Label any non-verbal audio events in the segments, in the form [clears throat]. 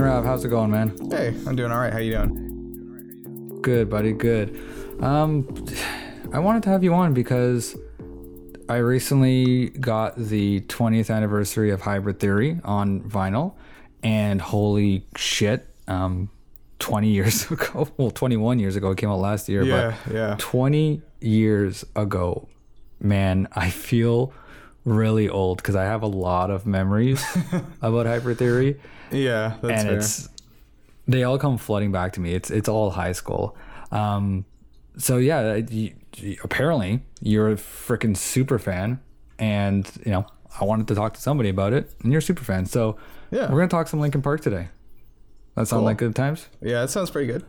Narav, how's it going, man? Hey, I'm doing all right. How you doing? Good, buddy. Good. Um, I wanted to have you on because I recently got the 20th anniversary of Hybrid Theory on vinyl, and holy shit, um, 20 [laughs] years ago, well, 21 years ago, it came out last year, Yeah, but yeah. 20 years ago, man, I feel really old because I have a lot of memories [laughs] about Hybrid Theory Yeah, that's and fair. it's they all come flooding back to me. It's it's all high school. Um, so yeah, you, you- apparently you're a freaking super fan, and you know I wanted to talk to somebody about it, and you're a super fan. So Yeah. we're gonna talk some Linkin Park today. That sound Cool. like good times? yeah, that sounds pretty good.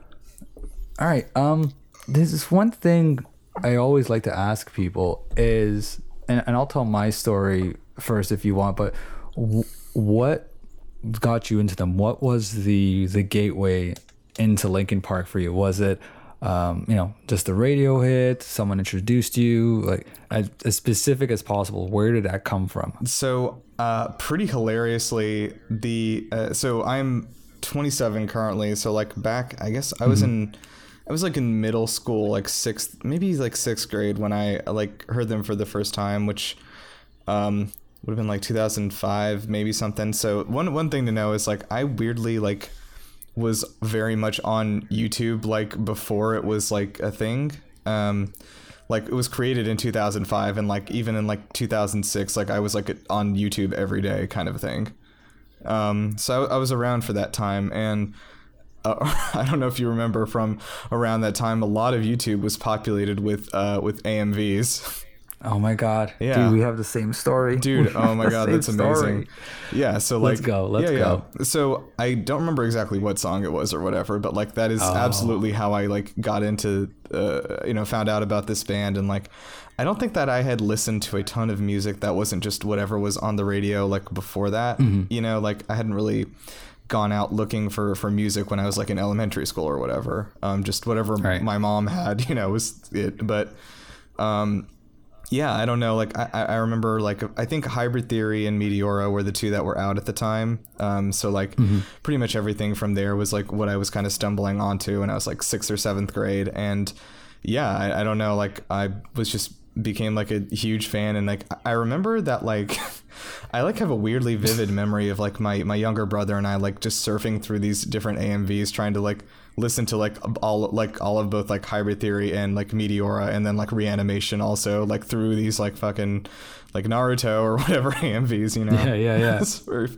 All right. Um, there's this one thing I always like to ask people is, and, and I'll tell my story first if you want, but w- what got you into them? What was the the gateway into Linkin Park for you? Was it, um, you know, just the radio hit? Someone introduced you, like as, as specific as possible. Where did that come from? So, uh, pretty hilariously, the uh, so I'm 27 currently. So like back, I guess I was in, I was like in middle school, like sixth, maybe like sixth grade when I like heard them for the first time, which um, would have been like 2005, maybe something. So one one thing to know is like I weirdly like was very much on YouTube like before it was like a thing. Um, like it was created in 2005 and like even in like 2006 like I was like on YouTube every day kind of thing. Um, so I, I was around for that time and uh, [laughs] I don't know if you remember from around that time a lot of YouTube was populated with uh, with AMVs. Oh my god, Yeah. dude, we have the same story, dude [laughs] oh my god that's amazing story. yeah so like Let's go, let's yeah, go. yeah. so i don't remember exactly what song it was or whatever but like that is Oh. absolutely how i like got into uh, you know found out about this band and like i don't think that i had listened to a ton of music that wasn't just whatever was on the radio like before that Mm-hmm. you know like i hadn't really gone out looking for for music when i was like in elementary school or whatever um just whatever Right. my mom had [laughs] you know was it but um yeah, I don't know. Like I, I remember like I think Hybrid Theory and Meteora were the two that were out at the time. Um, so like pretty much everything from there was like what I was kind of stumbling onto when I was like sixth or seventh grade. And yeah, I, I don't know. Like I was just became like a huge fan and like I remember that like [laughs] I like have a weirdly vivid [laughs] memory of like my my younger brother and I like just surfing through these different AMVs trying to like listen to like all like all of both like hybrid theory and like meteora and then like reanimation also like through these like fucking like naruto or [laughs] whatever amvs you know Yeah, yeah, yeah. [laughs] it's, very-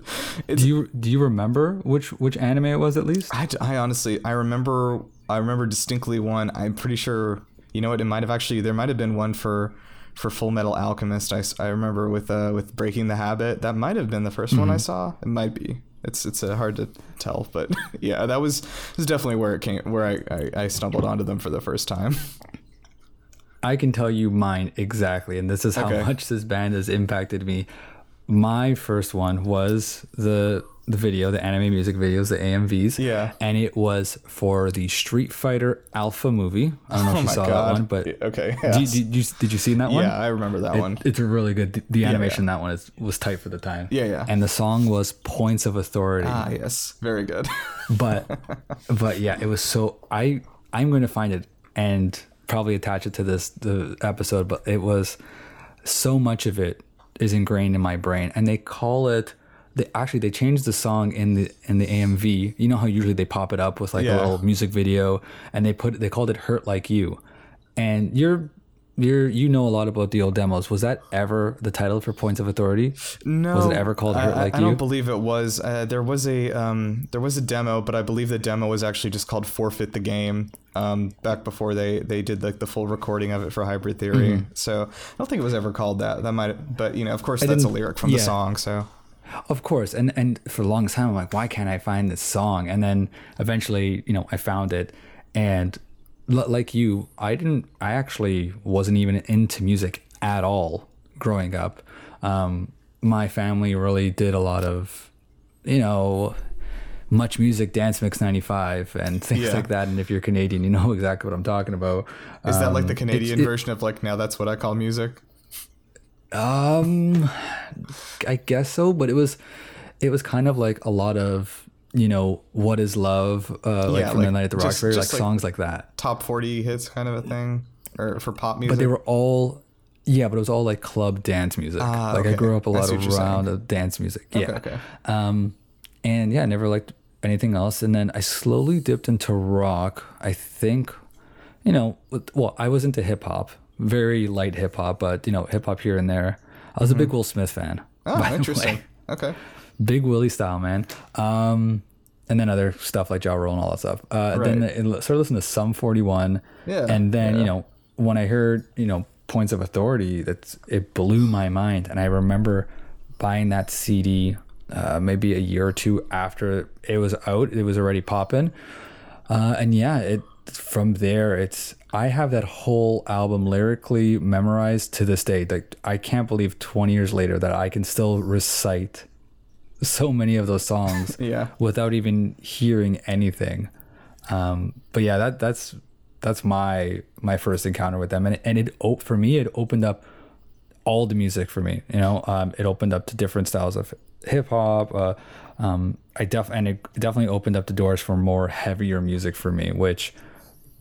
it's Do you do you remember which which anime it was at least? I, I honestly I remember I remember distinctly one I'm pretty sure you know what it might have actually there might have been one for for Full Metal Alchemist I, I remember with uh with Breaking the Habit that might have been the 1st one I saw it might be it's it's uh, hard to tell but [laughs] yeah that was was definitely where it came where I, I I stumbled onto them for the first time [laughs] I can tell you mine exactly, and this is how Okay. much this band has impacted me. My first one was the the video, the anime music videos, the AMVs. Yeah. And it was for the Street Fighter Alpha movie. I don't know if oh you saw god that one, but okay did, you, did, you, did you see that one? yeah I remember that It- one It's a really good. The, the yeah. animation that one is, was tight for the time. Yeah, yeah. And the song was Points of Authority. ah yes very good [laughs] but but yeah it was so i i'm going to find it and probably attach it to this the episode but it was so much of it is ingrained in my brain and they call it they actually they changed the song in the in the amv you know how usually they pop it up with like a little music video and they put they called it hurt like you and you're you're you know a lot about the old demos was that ever the title for points of authority No, was it ever called hurt I- like I you I don't believe it was. Uh, there was a um, there was a demo, but I believe the demo was actually just called "Forfeit the Game." Um, back before they they did like the full recording of it for Hybrid Theory. Mm-hmm. So I don't think it was ever called that. That might, but you know, of course, that's a lyric from the song. So Of course, and and for the longest time, I'm like, why can't I find this song? And then eventually, you know, I found it, and l- like you, I didn't. I actually wasn't even into music at all growing up. Um, my family really did a lot of, you know, MuchMusic, dance mix '95, and [laughs] things Yeah. like that. And if you're Canadian, you know [laughs] exactly what I'm talking about. is that like Um, the Canadian it- version of like now that's what I call music? Um, I guess so, but it was, it was kind of like a lot of you know, what is love, uh, like Yeah, from like, the night at the just- Roxbury, like, just like- songs like that. Top 40 hits kind of a thing or for pop music. But they were all, yeah, but it was all like club dance music. Ah, like I grew up a lot around of dance music. Okay, yeah. okay. Um, and yeah, I never liked anything else. And then I slowly dipped into rock. I think, you know, well, I was into hip hop, very light hip hop, but you know, hip hop here and there. I was a big Will Smith fan. oh, the interesting. Okay. [laughs] Big Willie style, man. Um, and then other stuff like Ja Rule and all that stuff. Uh, Then I started listening to Sum 41. Yeah, And then, you know, when I heard, you know, Points of Authority, that's it blew my mind. And I remember buying that CD uh, maybe a year or two after it was out. It was already popping. Uh, and yeah, it from there, it's I have that whole album lyrically memorized to this day. Like I can't believe 20 years later that I can still recite so many of those songs [laughs] Yeah. without even hearing anything. Um, but yeah, that that's that's my my first encounter with them, and and it for me it opened up all the music for me. You know, um, it opened up to different styles of hip hop. Uh, um, I def and it definitely opened up the doors for more heavier music for me, which,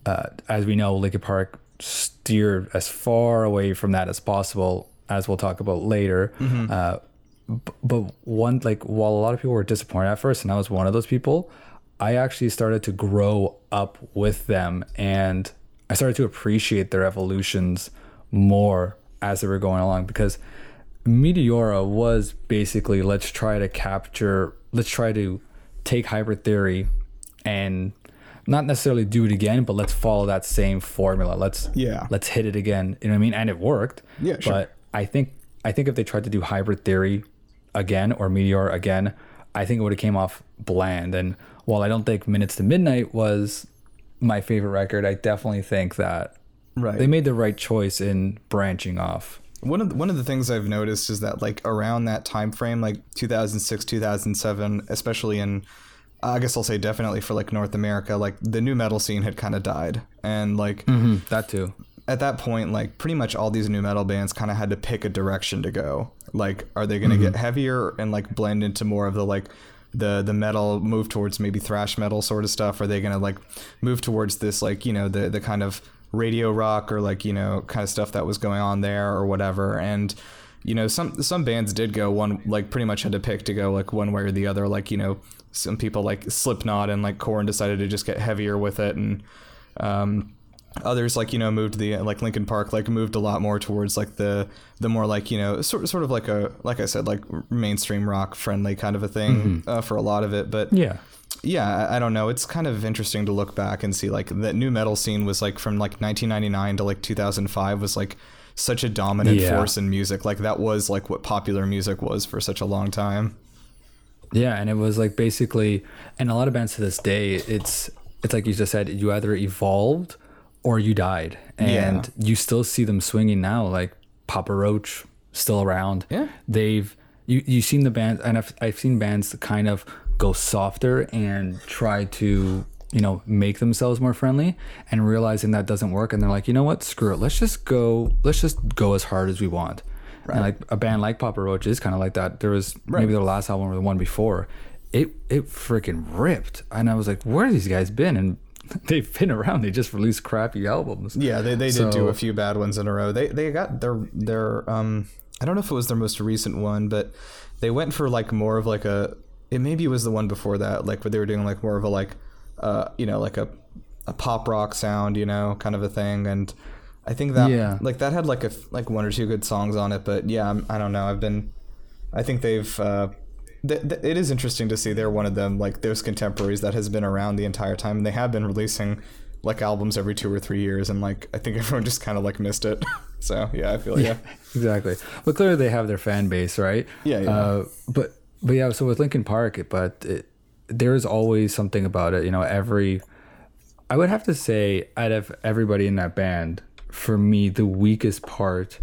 uh, as we know, Linkin Park steered as far away from that as possible, as we'll talk about later. Uh, b- but one like while a lot of people were disappointed at first, and I was one of those people, I actually started to grow up with them, and I started to appreciate their evolutions more as they were going along because Meteora was basically let's try to capture, let's try to take hybrid theory and not necessarily do it again, but let's follow that same formula. Let's Yeah. let's hit it again. You know what I mean? And it worked. Yeah, sure. But I think I think if they tried to do hybrid theory again or Meteora again, I think it would have came off bland. And while I don't think Minutes to Midnight was my favorite record, I definitely think that Right. they made the right choice in branching off. One of the, one of the things I've noticed is that like around that time frame, like 2006, 2007, especially in, I guess I'll say definitely for like North America, like the new metal scene had kind of died, and like mm-hmm, That too. at that point, like pretty much all these new metal bands kind of had to pick a direction to go. Like, are they going to get mm-hmm. heavier and like blend into more of the like the the metal, move towards maybe thrash metal sort of stuff? Are they going to like move towards this like you know the the kind of radio rock or like you know kind of stuff that was going on there or whatever? And you know some some bands did go one like pretty much had to pick to go like one way or the other. Like you know some people like Slipknot and like Korn decided to just get heavier with it and. Um, others like you know moved the like Linkin Park like moved a lot more towards like the the more like you know sort sort of like a like I said like mainstream rock friendly kind of a thing uh, for a lot of it but Yeah. yeah I, I don't know it's kind of interesting to look back and see like the new metal scene was like from like 1999 to like 2005 was like such a dominant Yeah. force in music like that was like what popular music was for such a long time Yeah, and it was like basically, and a lot of bands to this day, it's it's like you just said, you either evolved or you died, and you still see them swinging now. Like Papa Roach still around. Yeah. they've you you've seen the bands, and I've I've seen bands kind of go softer and try to you know make themselves more friendly, and realizing that doesn't work, and they're like, you know what, screw it, let's just go, let's just go as hard as we want. And like a band like Papa Roach is kind of like that. There was maybe their last album or the one before, it it freaking ripped, and I was like, where have these guys been? And [laughs] they've been around. They just released crappy albums. Yeah, they, they did do a few bad ones in a row. They they got their their um I don't know if it was their most recent one, but they went for like more of like a it maybe was the one before that, like where they were doing like more of a like uh you know like a a pop rock sound, you know, kind of a thing, and I think that Yeah. like that had like a like one or two good songs on it, but yeah, I'm, I don't know. I've been I think they've. Uh, th- th- it is interesting to see they're one of them, like those contemporaries that has been around the entire time, and they have been releasing like albums every two or three years, and like I think [laughs] everyone just kind of like missed it. [laughs] so yeah, I feel yeah. [laughs] exactly. But clearly they have their fan base, right? Yeah, yeah. Uh, but but yeah, so with Linkin Park, but it, there is always something about it. You know, every I would have to say out of everybody in that band, for me, the weakest part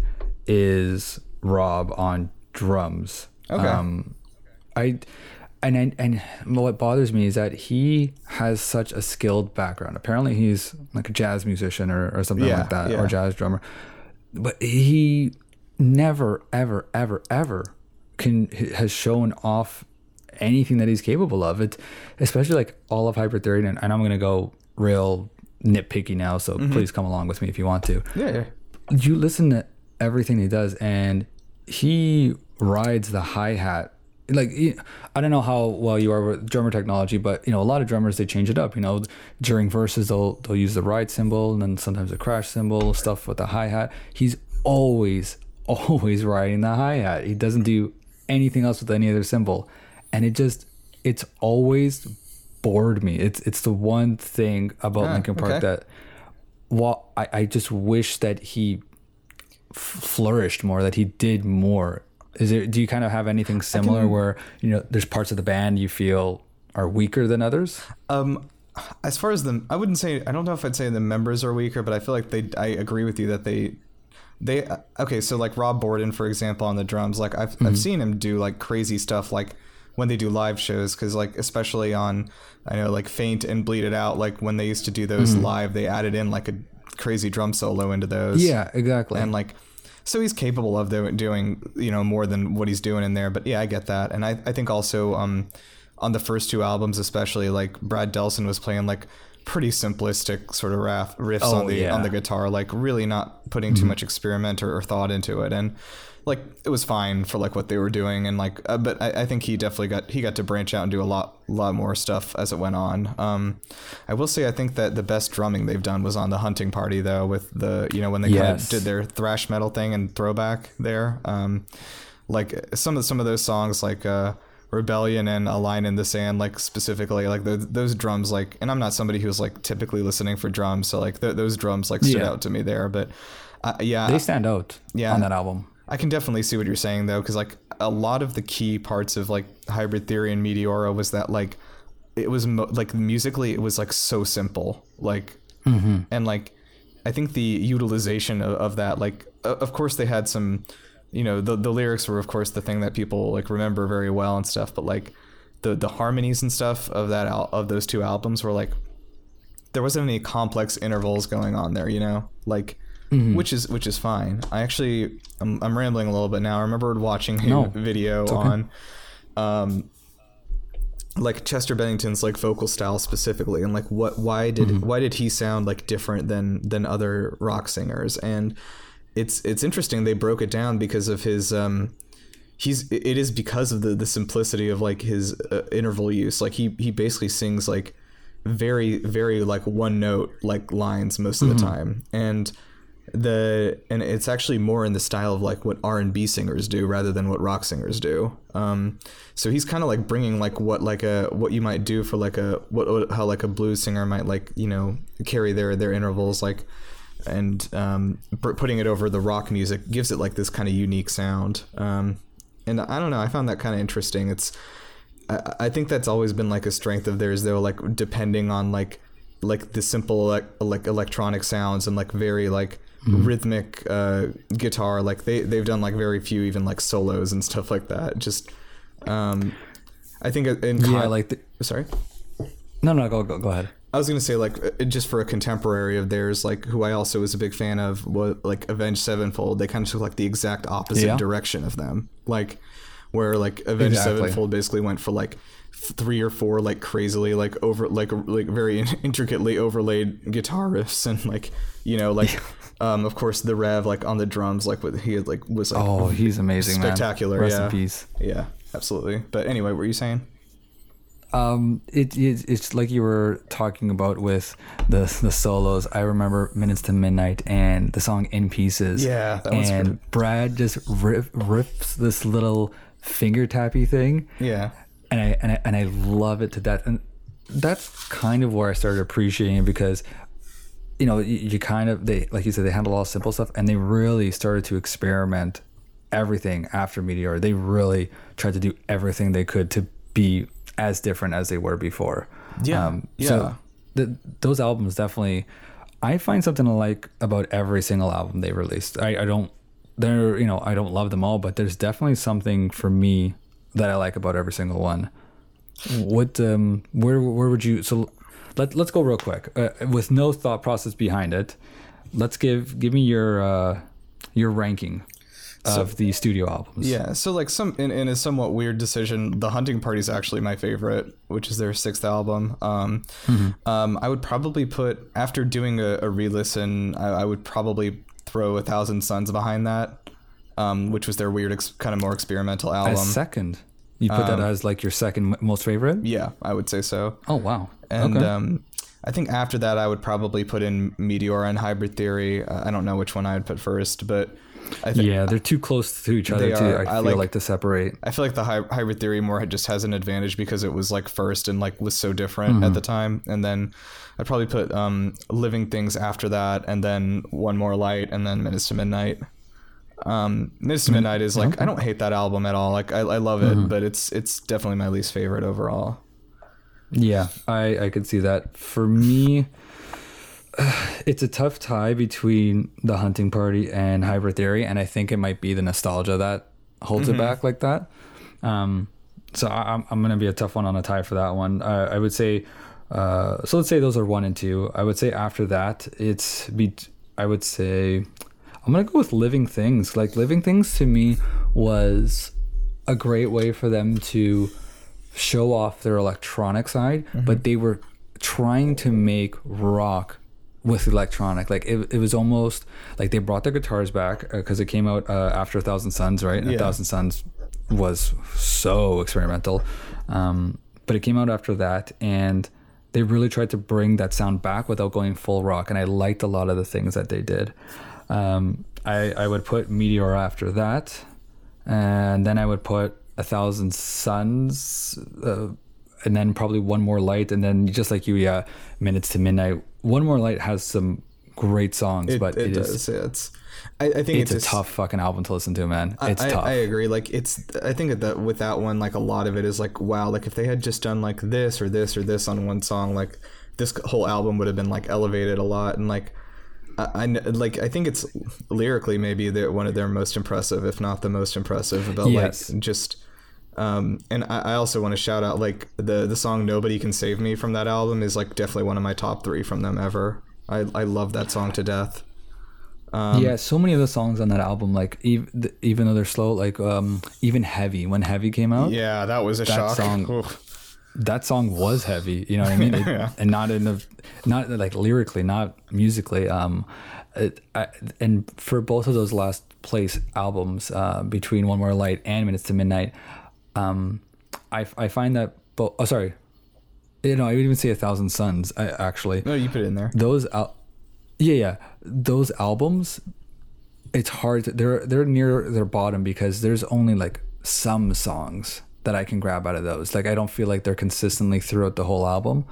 is Rob on drums. Okay. Um, I and I, and what bothers me is that he has such a skilled background. Apparently, he's like a jazz musician or, or something Yeah, like that, yeah. or jazz drummer. But he never, ever, ever, ever can has shown off anything that he's capable of. It's especially like all of Hybrid Theory, and, and I'm gonna go real nitpicky now. So mm-hmm. please come along with me if you want to. Yeah, yeah. You listen to everything he does, and he rides the hi hat. Like I don't know how well you are with drummer technology, but you know a lot of drummers they change it up. You know during verses they'll they'll use the ride cymbal and then sometimes the crash cymbal stuff with the hi hat. He's always [laughs] always riding the hi hat. He doesn't do anything else with any other cymbal, and it just it's always bored me. It's it's the one thing about Ah, Linkin Park okay. that well I, I just wish that he f- flourished more that he did more is there do you kind of have anything similar where you know there's parts of the band you feel are weaker than others Um, as far as the, I wouldn't say. I don't know if I'd say the members are weaker, but I feel like they. I agree with you that they, they. uh, Okay, so like Rob Bourdon, for example, on the drums. Like I've I've seen him do like crazy stuff, like when they do live shows, because like especially on, I know like Faint and Bleed It Out, like when they used to do those live, they added in like a crazy drum solo into those. yeah exactly. And like so he's capable of doing you know more than what he's doing in there but yeah i get that. And i, I think also um on the first two albums especially like brad delson was playing like pretty simplistic sort of raff, riffs Oh, on the yeah. on the guitar like really not putting too much experiment or, or thought into it. And like it was fine for like what they were doing and like uh, but I, I think he definitely got he got to branch out and do a lot lot more stuff as it went on. Um i will say i think that the best drumming they've done was on the hunting party though with the you know when they kind of did their thrash metal thing and throwback there. Um like some of some of those songs like uh rebellion and a line in the sand like specifically like those, those drums like and i'm not somebody who's like typically listening for drums so like th- those drums like stood Yeah. out to me there but uh, yeah. They stand out Yeah. on that album I can definitely see what you're saying though, because like a lot of the key parts of like Hybrid Theory and Meteora was that like it was mo- like musically it was like so simple, like mm-hmm. and like I think the utilization of, of that like o- of course they had some, you know the the lyrics were of course the thing that people like remember very well and stuff, but like the the harmonies and stuff of that al- of those two albums were like there wasn't any complex intervals going on there, you know, like which is which is fine. I actually I'm, I'm rambling a little bit now. I remember watching a No, video on um like Chester Bennington's like vocal style specifically and like what why did why did he sound like different than than other rock singers? And it's it's interesting they broke it down because of his um he's it is because of the the simplicity of like his uh, interval use. Like he he basically sings like very very like one note like lines most of the time. And the and it's actually more in the style of like what R&B singers do rather than what rock singers do um so he's kind of like bringing like what like a what you might do for like a what, how like a blues singer might like you know carry their their intervals like and um, putting it over the rock music gives it like this kind of unique sound. Um, and I don't know, I found that kind of interesting. It's, I, I think that's always been like a strength of theirs, though, like depending on like, like the simple like, like electronic sounds and like very like rhythmic uh, guitar. Like they they've done like very few even like solos and stuff like that. Just, um, I think in yeah like the, sorry. no no go go, go ahead I was gonna say like uh, just for a contemporary of theirs, like who I also was a big fan of, was like Avenged Sevenfold. They kind of took like the exact opposite Yeah. direction of them, like where like Avenged Exactly. Sevenfold basically went for like three or four like crazily like over like like very [laughs] intricately overlaid guitar riffs and like you know like um of course the Rev like on the drums like what he had like was like oh he's amazing man. spectacular rest yeah in peace yeah absolutely but anyway what were you saying Um, it, it it's like you were talking about with the the solos. I remember "Minutes to Midnight" and the song "In Pieces." Yeah, that and pretty- Brad just riff, riffs this little finger tappy thing, yeah and I and I and I love it to death. And that's kind of where I started appreciating it because you know you, you kind of they like you said they handle all simple stuff and they really started to experiment everything after meteora. They really tried to do everything they could to be as different as they were before. Yeah, yeah. so th- those albums definitely i find something to like about every single album they released. I, I don't they're you know i don't love them all but there's definitely something for me that i like about every single one. What um where where would you so let, let's go real quick uh, with no thought process behind it let's give give me your uh your ranking of the studio albums. Yeah, so like some in, in a somewhat weird decision, the Hunting Party is actually my favorite, which is their sixth album. Um, um, I would probably put after doing a, a re-listen, I, I would probably throw a Thousand Suns behind that, um, which was their weird, ex- kind of more experimental album. As second, you put that as like your second most favorite. yeah, I would say so. Oh wow. And okay. um, I think after that, I would probably put in Meteora and Hybrid Theory. Uh, I don't know which one I would put first, but I think yeah, they're too close to each other too. are. I I feel like- like, to separate. I feel like the hy- hybrid theory more just has an advantage because it was like first and like was so different at the time. And then I'd probably put um, Living Things after that, and then One More Light, and then Minutes to Midnight. Um, to Midnight is like I don't hate that album at all. Like I, I love it, but it's it's definitely my least favorite overall. Yeah, I I could see that. For me, [sighs] it's a tough tie between the hunting party and hybrid theory, and I think it might be the nostalgia that holds it back like that. Um, so I, I'm I'm gonna be a tough one on a tie for that one. Uh, I would say. Uh, so let's say those are one and two. I would say after that, it's be. I would say I'm gonna go with Living Things. Like Living Things to me was a great way for them to show off their electronic side, but they were trying to make rock with electronic. Like it, it was almost like they brought their guitars back because it came out uh, after A Thousand Suns, right? And Yeah. A Thousand Suns was so experimental, um, but it came out after that, and they really tried to bring that sound back without going full rock. And I liked a lot of the things that they did. Um, I I would put Meteora after that, and then I would put A Thousand Suns. Uh, and then probably one more light, and then just like you, yeah, minutes to midnight. One more light has some great songs, It, but it, it does. is It's I, I think it's it's, a tough fucking album to listen to, man. It's I, tough. I agree. Like it's, I think that with that one, like a lot of it is like, wow, like if they had just done like this or this or this on one song, like this whole album would have been like elevated a lot. And like, I, I like, I think it's lyrically maybe they're one of their most impressive, if not the most impressive about Yes. like just. Um, and I, I also want to shout out like the the song "Nobody Can Save Me" from that album is like definitely one of my top three from them ever. I I love that song to death. Um, yeah, so many of the songs on that album, like even even though they're slow, like um even heavy when heavy came out, Yeah, that was a That shock. song- [laughs] Oof. That song was heavy. You know what I mean? [laughs] It- Yeah. And not in a, not like lyrically, not musically. Um, it, I, and for both of those last place albums, uh, between One More Light and Minutes to Midnight, um, I I find that both. Oh, sorry. You know, I would even say A Thousand Suns. I, actually, No, you put it in there. those al- yeah yeah those albums it's hard to, they're they're near their bottom because there's only like some songs that I can grab out of those. Like I don't feel like they're consistently throughout the whole album.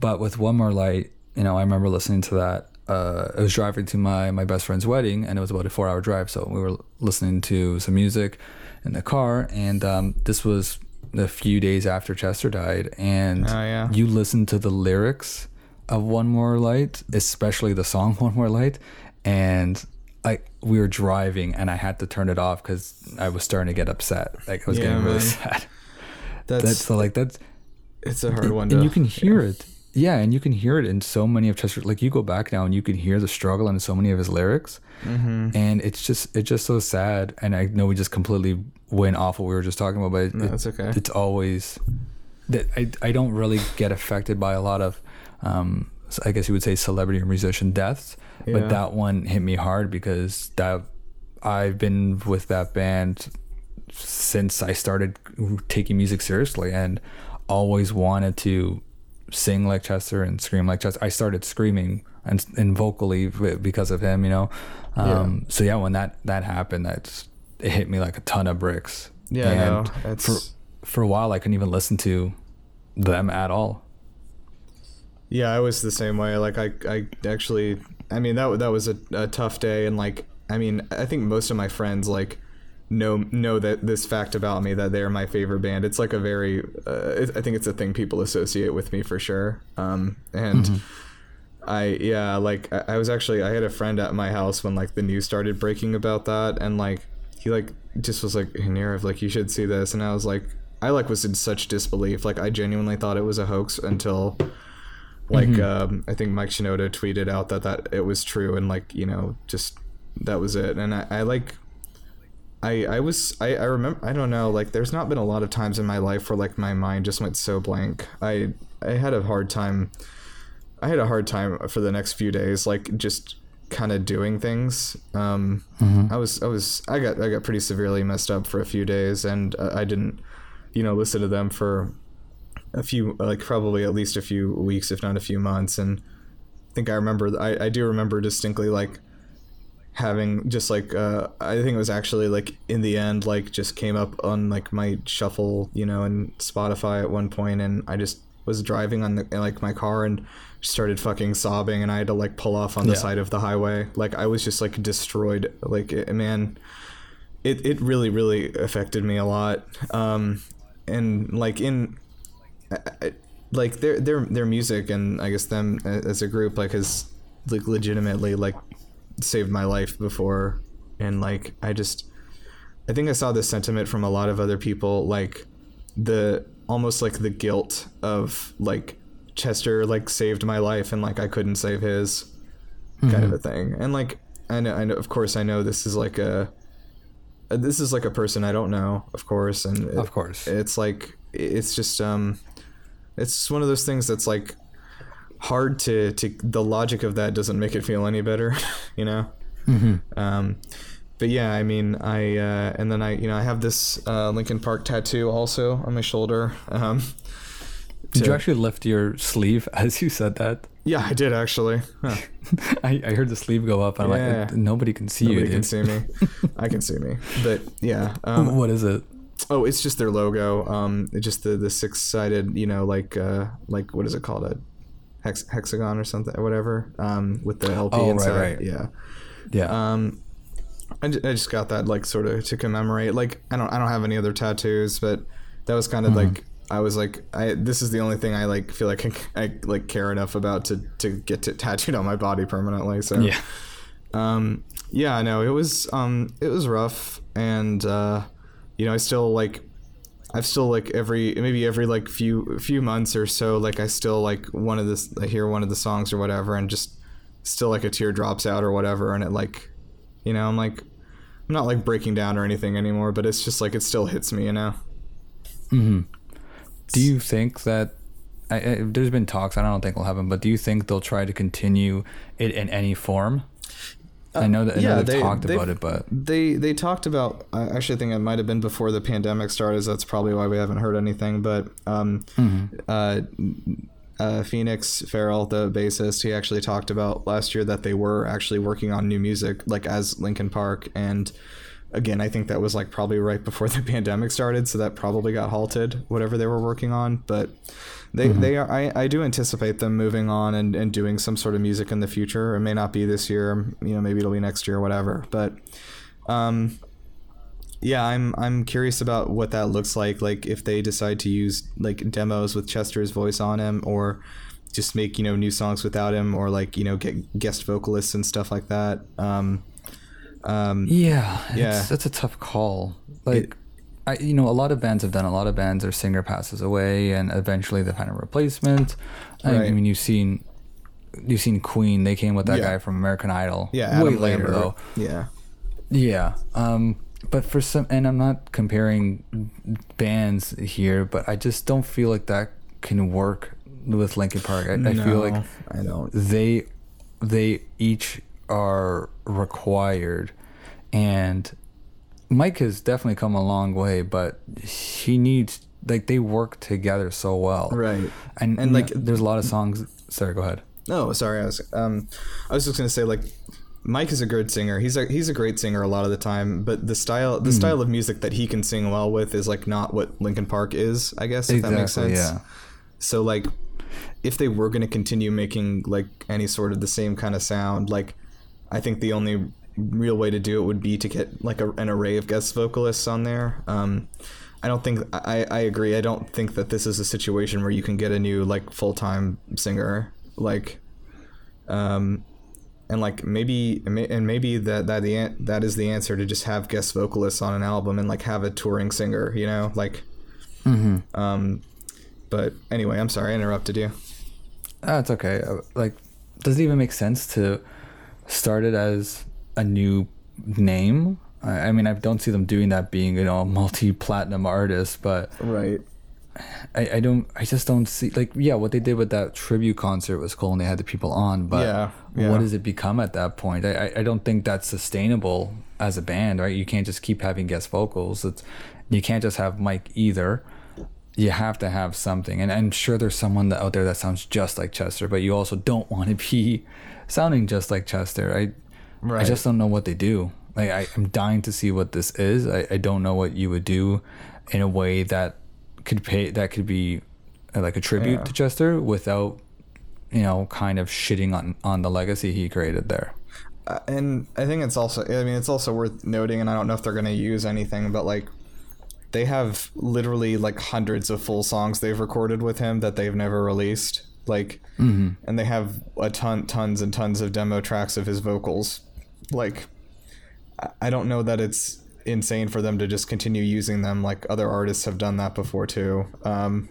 But with one more light you know I remember listening to that uh, I was driving to my my best friend's wedding and it was about a four hour drive. So we were listening to some music in the car and um, this was a few days after Chester died and Oh, yeah. you listen to the lyrics of One More Light, especially the song [laughs] One More Light, and we were driving and I had to turn it off because I was starting to get upset. Like I was Yeah, getting really man. sad. [laughs] That's, That's so like that's it's a hard one to. and you can hear it. Yeah, and you can hear it in so many of Chester. Like you go back now and you can hear the struggle in so many of his lyrics, Mm-hmm. and it's just it's just so sad. And I know we just completely went off what we were just talking about, but it, No, that's okay. it's always that I I don't really get affected by a lot of, um, I guess you would say celebrity or musician deaths, Yeah. but that one hit me hard because that I've been with that band since I started taking music seriously and always wanted to sing like Chester and scream like Chester. I started screaming and, and vocally because of him, you know. Um, So yeah, when that that happened, that it hit me like a ton of bricks. Yeah, and no, for for a while I couldn't even listen to them at all. Yeah, I was the same way. Like I, I actually, I mean that that was a, a tough day, and like I mean I think most of my friends like know know that this fact about me that they're my favorite band. It's like a very, uh, I think it's a thing people associate with me for sure. Um, and I yeah, like I, I was actually I had a friend at my house when like the news started breaking about that, and like he like just was like Nirav, like you should see this, and I was like I like was in such disbelief, like I genuinely thought it was a hoax until like um, I think Mike Shinoda tweeted out that that it was true, and like you know just that was it, and I, I like I I was I I remember I don't know like there's not been a lot of times in my life where like my mind just went so blank. I I had a hard time. I had a hard time for the next few days, like just kind of doing things. Um, I was I was I got I got pretty severely messed up for a few days, and uh, I didn't, you know, listen to them for a few like probably at least a few weeks, if not a few months. And I think I remember I I do remember distinctly like having just like uh I think it was actually like in the end like just came up on like my shuffle, you know, and Spotify at one point and I just was driving on the like my car and started fucking sobbing and I had to like pull off on the Yeah. side of the highway. Like I was just like destroyed. Like it, man, it it really really affected me a lot. Um and like in like their their their music and I guess them as a group like has like legitimately like saved my life before. And like I just I think I saw this sentiment from a lot of other people like the almost like the guilt of like Chester like saved my life and like I couldn't save his kind of a thing. And like I know I know of course I know this is like a this is like a person I don't know of course. And it- Of course. it's like it's just um it's one of those things that's like hard to to the logic of that doesn't make it feel any better [laughs] you know um but yeah i mean i uh and then i you know i have this uh linkin park tattoo also on my shoulder um Did you actually lift your sleeve [laughs] as you said that? yeah i did actually Huh. [laughs] I, I heard the sleeve go up, and I'm Yeah. like, nobody can see nobody you. Nobody can see me i can see me but yeah um what is it? Oh, it's just their logo. Um, just the the six sided, you know, like uh, like what is it called a hex- hexagon or something or whatever. Um, with the LP Oh, right, inside. right. Yeah. Yeah. Um, I, I just got that like sort of to commemorate. Like I don't I don't have any other tattoos, but that was kind of Mm-hmm. like I was like I this is the only thing I like feel like I, I like care enough about to to get it tattooed on my body permanently. So yeah. um yeah i know it was um it was rough and uh you know i still like i've still like every maybe every like few few months or so like i still like one of this i hear one of the songs or whatever and just still like a tear drops out or whatever and it like you know i'm like i'm not like breaking down or anything anymore but it's just like it still hits me you know mm-hmm. Do you think that I, I, there's been talks? I don't think will happen, but do you think they'll try to continue it in any form? I know that I yeah, they- talked about it, but they they talked about i actually think it might have been before the pandemic started so that's probably why we haven't heard anything but um uh, uh phoenix farrell the bassist he actually talked about last year that they were actually working on new music like as linkin park and again i think that was like probably right before the [laughs] pandemic started so that probably got halted whatever they were working on but they they are I, I do anticipate them moving on and, and doing some sort of music in the future. It may not be this year you know maybe it'll be next year or whatever but um yeah i'm i'm curious about what that looks like like if they decide to use like demos with chester's voice on him or just make you know new songs without him or like you know get guest vocalists and stuff like that um um yeah, Yeah. it's, that's a tough call. Like, I you know, a lot of bands have done. A lot of bands, their singer passes away, and eventually they find a replacement. I, Right. mean, you've seen you've seen Queen. They came with that Yeah. guy from American Idol. yeah way Adam later Lambert. though. yeah Yeah. Um, but for some, and I'm not comparing bands here, but I just don't feel like that can work with Linkin Park. I, I feel like i don't they they each are required and Mike has definitely come a long way, but he needs like they work together so well. right And, And, like- there's a lot of songs sorry, go ahead. No, sorry. I was um, I was just gonna say like, Mike is a good singer. He's a he's a great singer a lot of the time, but the style the style of music that he can sing well with is like not what Linkin Park is. I guess if that makes sense. yeah. So like, if they were gonna continue making like any sort of the same kind of sound, like, I think the only real way to do it would be to get like a, an array of guest vocalists on there. Um, I don't think I, I agree. I don't think that this is a situation where you can get a new like full time singer like, um, and like maybe and maybe that that the that is the answer to just have guest vocalists on an album and like have a touring singer. You know, like, Mhm. um, but anyway, I'm sorry I interrupted you. Oh, it's okay. Uh, Like, does it even make sense to start it as a new name? I, I mean, I don't see them doing that being you know a multi-platinum artist, but Right. I, I don't I just don't see like yeah what they did with that tribute concert was cool and they had the people on but Yeah, yeah. what does it become at that point I, I I don't think that's sustainable as a band right you can't just keep having guest vocals it's you can't just have Mike either you have to have something. And I'm sure there's someone that, out there that sounds just like Chester but you also don't [laughs] want to be sounding just like Chester. I I just don't know what they do. Like I, I'm dying to see what this is. I, I don't know what you would do in a way that could pay that could be uh, like a tribute Yeah. to Chester without you know kind of shitting on on the legacy he created there. Uh, and I think it's also I mean it's also worth noting and I don't know if they're going to use anything but like they have literally like hundreds of full songs they've recorded with him that they've never released like and they have a ton tons and tons of demo tracks of his vocals. Like I- I don't know that it's insane for them to just continue using them like other artists have done that before too. Um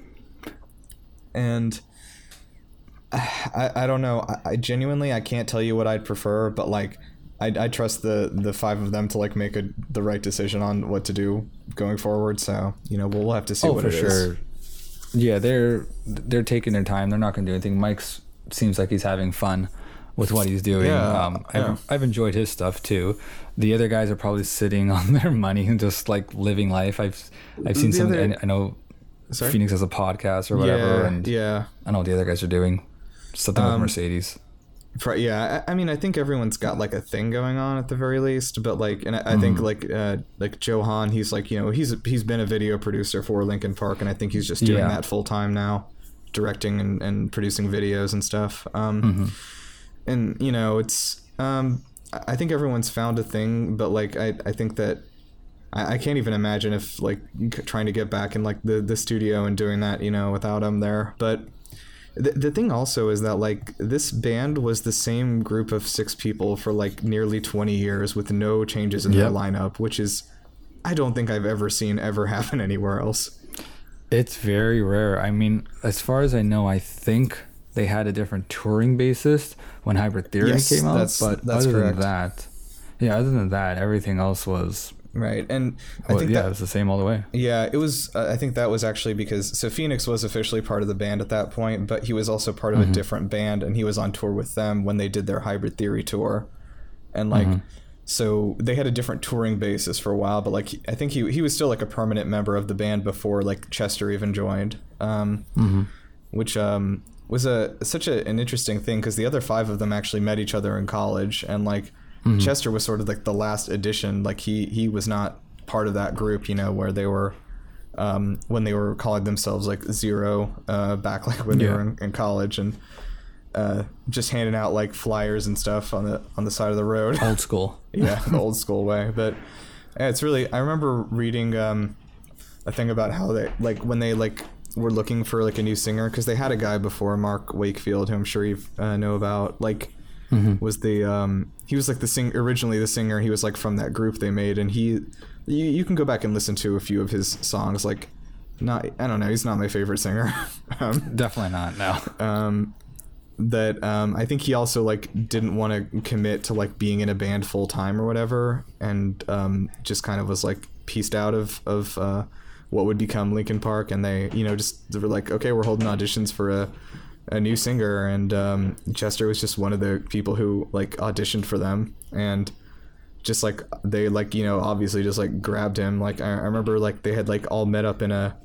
and [sighs] I, I don't know. I, I genuinely I can't tell you what I'd prefer, but like I, I trust the the five of them to like make a the right decision on what to do going forward. So you know we'll have to see Oh, what for it is. sure. Yeah, they're they're taking their time. They're not going to do anything. Mike's seems like he's having fun with what he's doing. Yeah, um, yeah. I've, I've enjoyed his stuff too. The other guys are probably sitting [laughs] on their money and just like living life. I've I've seen The some. other- I, I know Sorry? Phoenix has a podcast or whatever, Yeah, and yeah, I know what the other guys are doing. Something with Um, Mercedes. Yeah. I, I mean, I think everyone's got like a thing going on at the very least. But like, and I, I think like uh, like Joe Hahn, he's like you know he's he's been a video producer for Linkin Park, and I think he's just doing Yeah. that full time now, directing and, and producing videos and stuff. Um, and you know it's um, I think everyone's found a thing, but like I I think that. I I can't even imagine if like trying to get back in like the, the studio and doing that, you know, without him there. But the, the thing also is that like this band was the same group of six people for like nearly 20 years with no changes in their lineup which is i don't think i've ever seen ever [laughs] happen anywhere else It's very rare. I mean, as far as I know, I think they had a different touring bassist when Hybrid Theory Yes, came out. that's- but that's other correct. than that, yeah, other than that, everything else was right and i well, think yeah, that it was the same all the way. Yeah, it was. Uh, I think that was actually because so Phoenix was officially part of the band at that point, but he was also part of a different band, and he was on tour with them when they did their Hybrid Theory tour, and like, so they had a different touring basis for a while, but like I think he he was still like a permanent member of the band before like Chester even joined, um, which um was a such a, an interesting thing because the other five of them actually met each other in college, and like Chester was sort of like the last addition, like he he was not part of that group, you know, where they were um, when they were calling themselves like Xero uh, back like when they were in, in college and uh, just handing out like flyers and stuff on the on the side of the road. Old school. [laughs] yeah, the old school way. But yeah, it's really. I remember reading um, a thing about how they like when they like were looking for like a new singer because they had a guy before Mark Wakefield who I'm sure you uh, know about. Like was the um, he was like the sing originally the singer. He was like from that group they made, and he you, you can go back and listen to a few of his songs. Like not I don't know. He's not my favorite singer. [laughs] um, Definitely not. No. um, that um, I think he also like didn't want to commit to like being in a band full time or whatever, and um, just kind of was like pieced out of of uh, what would become Linkin Park, and they you know just they were like, okay, we're holding auditions for a a new singer, and um, Chester was just one of the people who like auditioned for them, and just like they like you know obviously just like grabbed him. Like I, I remember like they had like all met up in a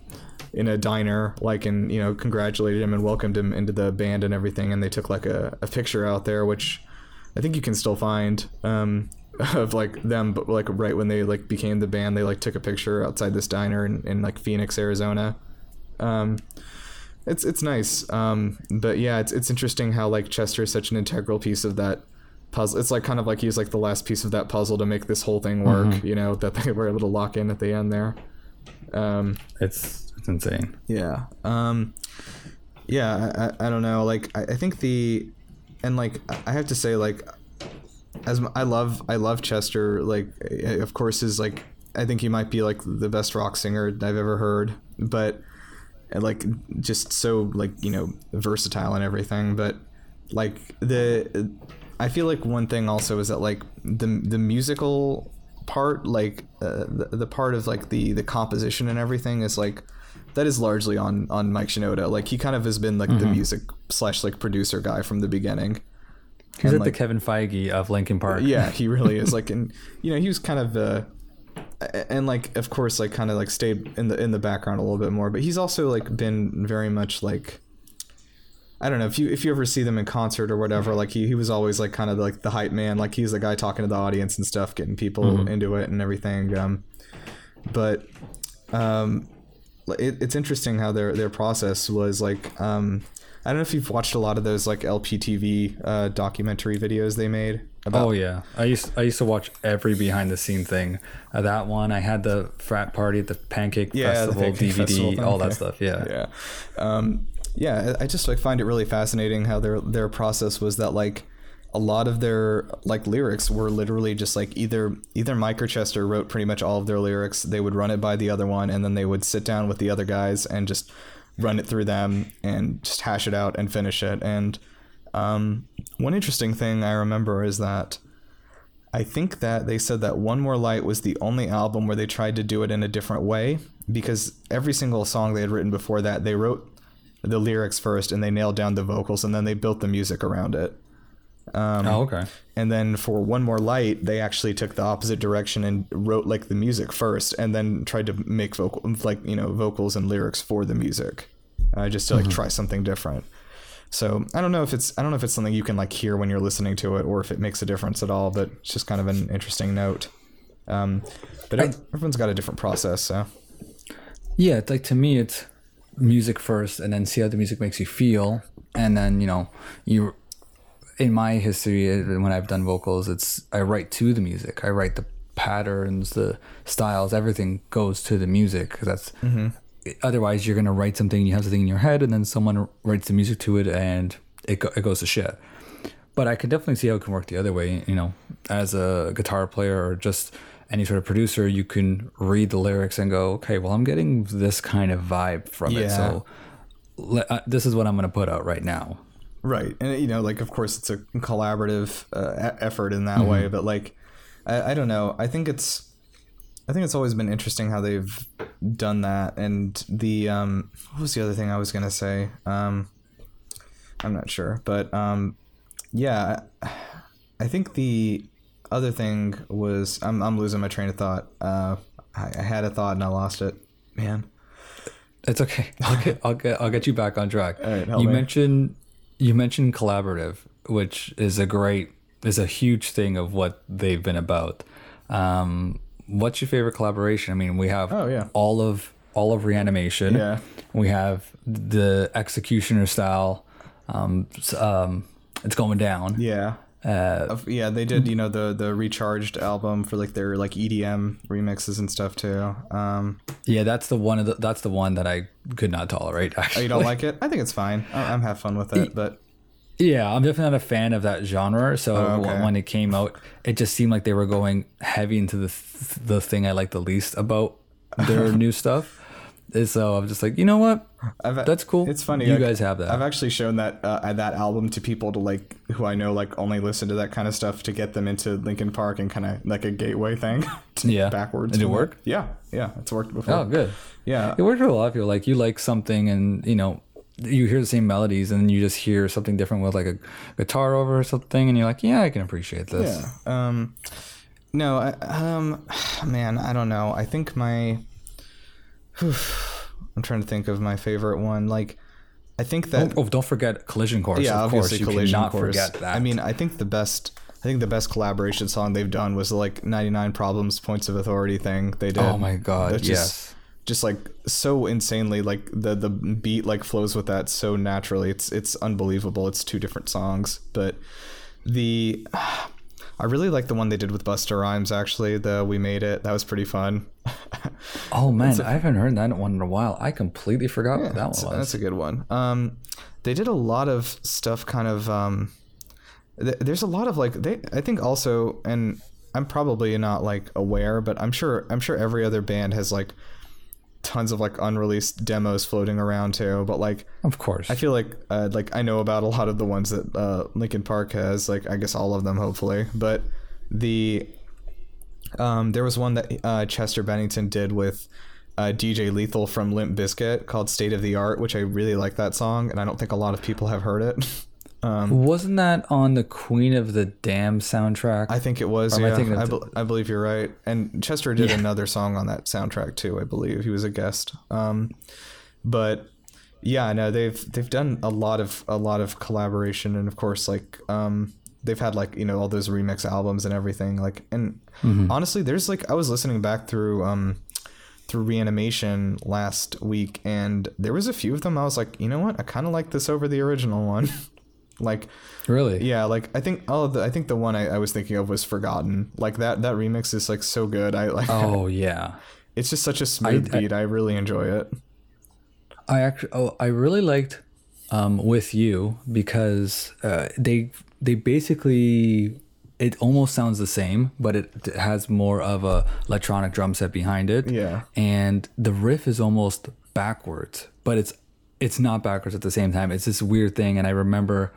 in a diner like and you know congratulated him and welcomed him into the band and everything and they took like a, a picture out there which i think you can still find um [laughs] of like them but like right when they like became the band they like took a picture outside this diner in, in like phoenix arizona. Um it's it's nice um but yeah it's it's interesting how like chester is such an integral piece of that puzzle it's like kind of like he's like the last piece of that puzzle to make this whole thing work you know that they [laughs] were able to lock in at the end there um It's it's insane. yeah. Um, yeah. I, I, I don't know. Like, I, I think the, and like, I- have to say, like, as I love, I love Chester. Like, eh, of course, is like, I think he might be like the best rock singer I've ever heard. But, and like, just so like you know versatile and everything. But, like the, I feel like one thing also is that like the the musical part like uh, the, the part of like the the composition and everything is like that is largely on on Mike Shinoda. Like he kind of has been like the music slash like producer guy from the beginning. He's And, like, like- the Kevin Feige of Linkin Park. Yeah, he really is. [laughs] Like, and you know, he was kind of uh, and like of course like kind of like stayed in the in the background a little bit more, but he's also like been very much like. I don't know if you if you ever see them in concert or whatever, like he, he was always like kind of like the hype man, like he's the guy talking to the audience and stuff, getting people into it and everything. Um, but um, it, it's interesting how their their process was like. Um, I don't know if you've watched a lot of those like LPTV uh, documentary videos they made about Oh yeah, I used I used to watch every behind the scene thing. Uh, that one, I had the frat party at the Pancake Yeah, the Festival Pancake DVD, Festival all that stuff. Yeah. yeah um yeah i I just like find it really fascinating how their their process was that like a lot of their like lyrics were literally just like either either mike or chester wrote pretty much all of their lyrics they would run it by the other one and then they would sit down with the other guys and just run it through them and just hash it out and finish it and um one interesting thing i remember is that I think that they said that One More Light was the only album where they tried to do it in a different way because every single song they had written before that, they wrote the lyrics first and they nailed down the vocals and then they built the music around it. Um, Oh okay. And then for One More Light, they actually took the opposite direction and wrote like the music first and then tried to make vocal like, you know, vocals and lyrics for the music. Uh, just to like try something different. So I don't know if it's I don't know if it's something you can like hear when you're listening to it or if it makes a difference at all, but it's just kind of an interesting note. Um, but ev- everyone's got a different process, so Yeah, it's like to me, it's music first, and then see how the music makes you feel, and then you know, you. In my history, uh, when I've done vocals, it's I write to the music. I write the patterns, the styles, everything goes to the music that's. Otherwise, you're gonna write something, you have something in your head, and then someone writes the music to it, and it go, it goes to shit. But I can definitely see how it can work the other way. You know, as a guitar player or just any sort of producer, you can read the lyrics and go, okay, well, I'm getting this kind of vibe from it. So uh, this is what I'm going to put out right now. Right, and you know, like of course it's a collaborative uh, effort in that way, but like, I, I don't know. I think it's, I think it's always been interesting how they've done that. And the um, what was the other thing I was gonna say? Um, I'm not sure, but um, yeah, I think the other thing was I'm I'm losing my train of thought. Uh, I, I had a thought and I lost it. Man. It's okay. I'll get, I'll get, I'll get you back on track. All right, help you me. mentioned, you mentioned collaborative, which is a great, is a huge thing of what they've been about. Um, what's your favorite collaboration? I mean, we have Oh, yeah. all of all of reanimation. Yeah. We have the executioner style. Um, um, it's going down. Yeah. Uh, yeah, they did. You know the the recharged album for like their like EDM remixes and stuff too. Um, yeah, that's the one of the, that's the one that I could not tolerate. [laughs] oh, Actually, you don't like it? I think it's fine. I, I'm have fun with it, but Yeah, I'm definitely not a fan of that genre. So Oh, okay. when it came out, it just seemed like they were going heavy into the th- the thing I like the least about their [laughs] new stuff. And so I'm just like, you know what? I've, That's cool. It's funny. You guys have that. I've actually shown that uh, that album to people to like who I know like only listen to that kind of stuff to get them into Linkin Park and kind of like a gateway thing. [laughs] to Yeah. backwards. Did it work? Yeah, yeah, it's worked before. oh, good. Yeah, It worked for a lot of people. Like you like something, and you know, you hear the same melodies, and you just hear something different with like a guitar over or something, and you're like, yeah, I can appreciate this. Yeah. Um, no, I, um, [sighs] man, I don't know. I think my, [sighs] [sighs] I'm trying to think of my favorite one. Like, I think that oh, oh, don't forget Collision Course. yeah, of course, obviously you collision cannot course. forget that. I mean, I think the best, I think the best collaboration song they've done was like 99 Problems Points of Authority thing they did. oh my god, That's yes. just, just like so insanely like the the beat like flows with that so naturally. It's it's unbelievable. It's two different songs, but the I really like the one they did with Busta Rhymes actually. The We Made It. That was pretty fun. [laughs] Oh man, I haven't heard that one in a while. I completely forgot what that one was. that's a good one. Um, they did a lot of stuff kind of um, th- there's a lot of like they I think also and I'm probably not like aware, but I'm sure I'm sure every other band has like tons of like unreleased demos floating around too. But like Of course. I feel like uh, like I know about a lot of the ones that uh, Linkin Park has. Like I guess all of them, hopefully. But the Um, there was one that uh, Chester Bennington did with uh, DJ Lethal from Limp Bizkit called "State of the Art," which I really like that song, and I don't think a lot of people have heard it. [laughs] Um, Wasn't that on the Queen of the Damned soundtrack? I think it was. Or I Yeah, I, the- bel- I believe you're right. And Chester did Yeah. another song on that soundtrack too. I believe he was a guest. Um, but yeah, no, they've they've done a lot of a lot of collaboration, and of course, like um, they've had like you know all those remix albums and everything. Like, and Mm-hmm. honestly, there's like I was listening back through um through reanimation last week, and there was a few of them. I was like, you know what, I kind of like this over the original one. [laughs] like really? yeah, like I think oh, the, I think the one I, I was thinking of was Forgotten. Like that that remix is like so good. I like Oh [laughs] yeah. it's just such a smooth I- beat. I really enjoy it. I actually, oh, I really liked um, with you because uh, they they basically it almost sounds the same, but it has more of a electronic drum set behind it. Yeah. and the riff is almost backwards, but it's it's not backwards at the same time. It's this weird thing, and I remember.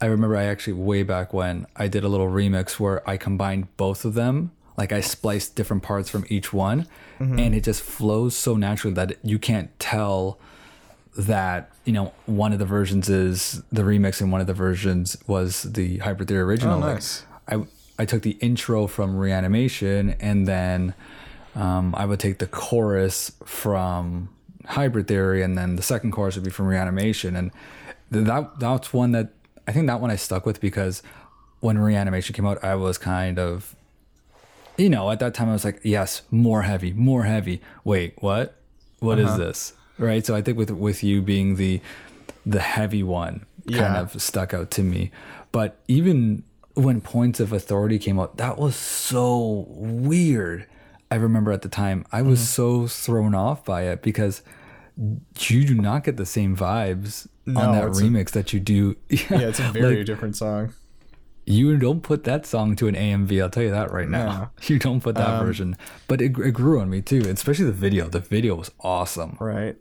I remember I actually way back when I did a little remix where I combined both of them. Like I spliced different parts from each one, and it just flows so naturally that you can't tell that you know one of the versions is the remix and one of the versions was the Hybrid Theory original. Oh, Like, nice. I I took the intro from Reanimation and then um, I would take the chorus from Hybrid Theory and then the second chorus would be from Reanimation and th- that that's one that I think that one I stuck with because when Reanimation came out I was kind of you know at that time I was like yes more heavy more heavy. Wait what? What is this? Right? So I think with with you being the the heavy one kind Yeah. of stuck out to me. But even when points of authority came out that was so weird. I remember at the time i was Mm-hmm. so thrown off by it because you do not get the same vibes No, on that it's a- remix that you do [laughs] Yeah, it's a very Like, different song. you don't put that song to an amv i'll tell you that right now No. [laughs] you don't put that Um, version but it, it grew on me too especially the video the video was awesome Right.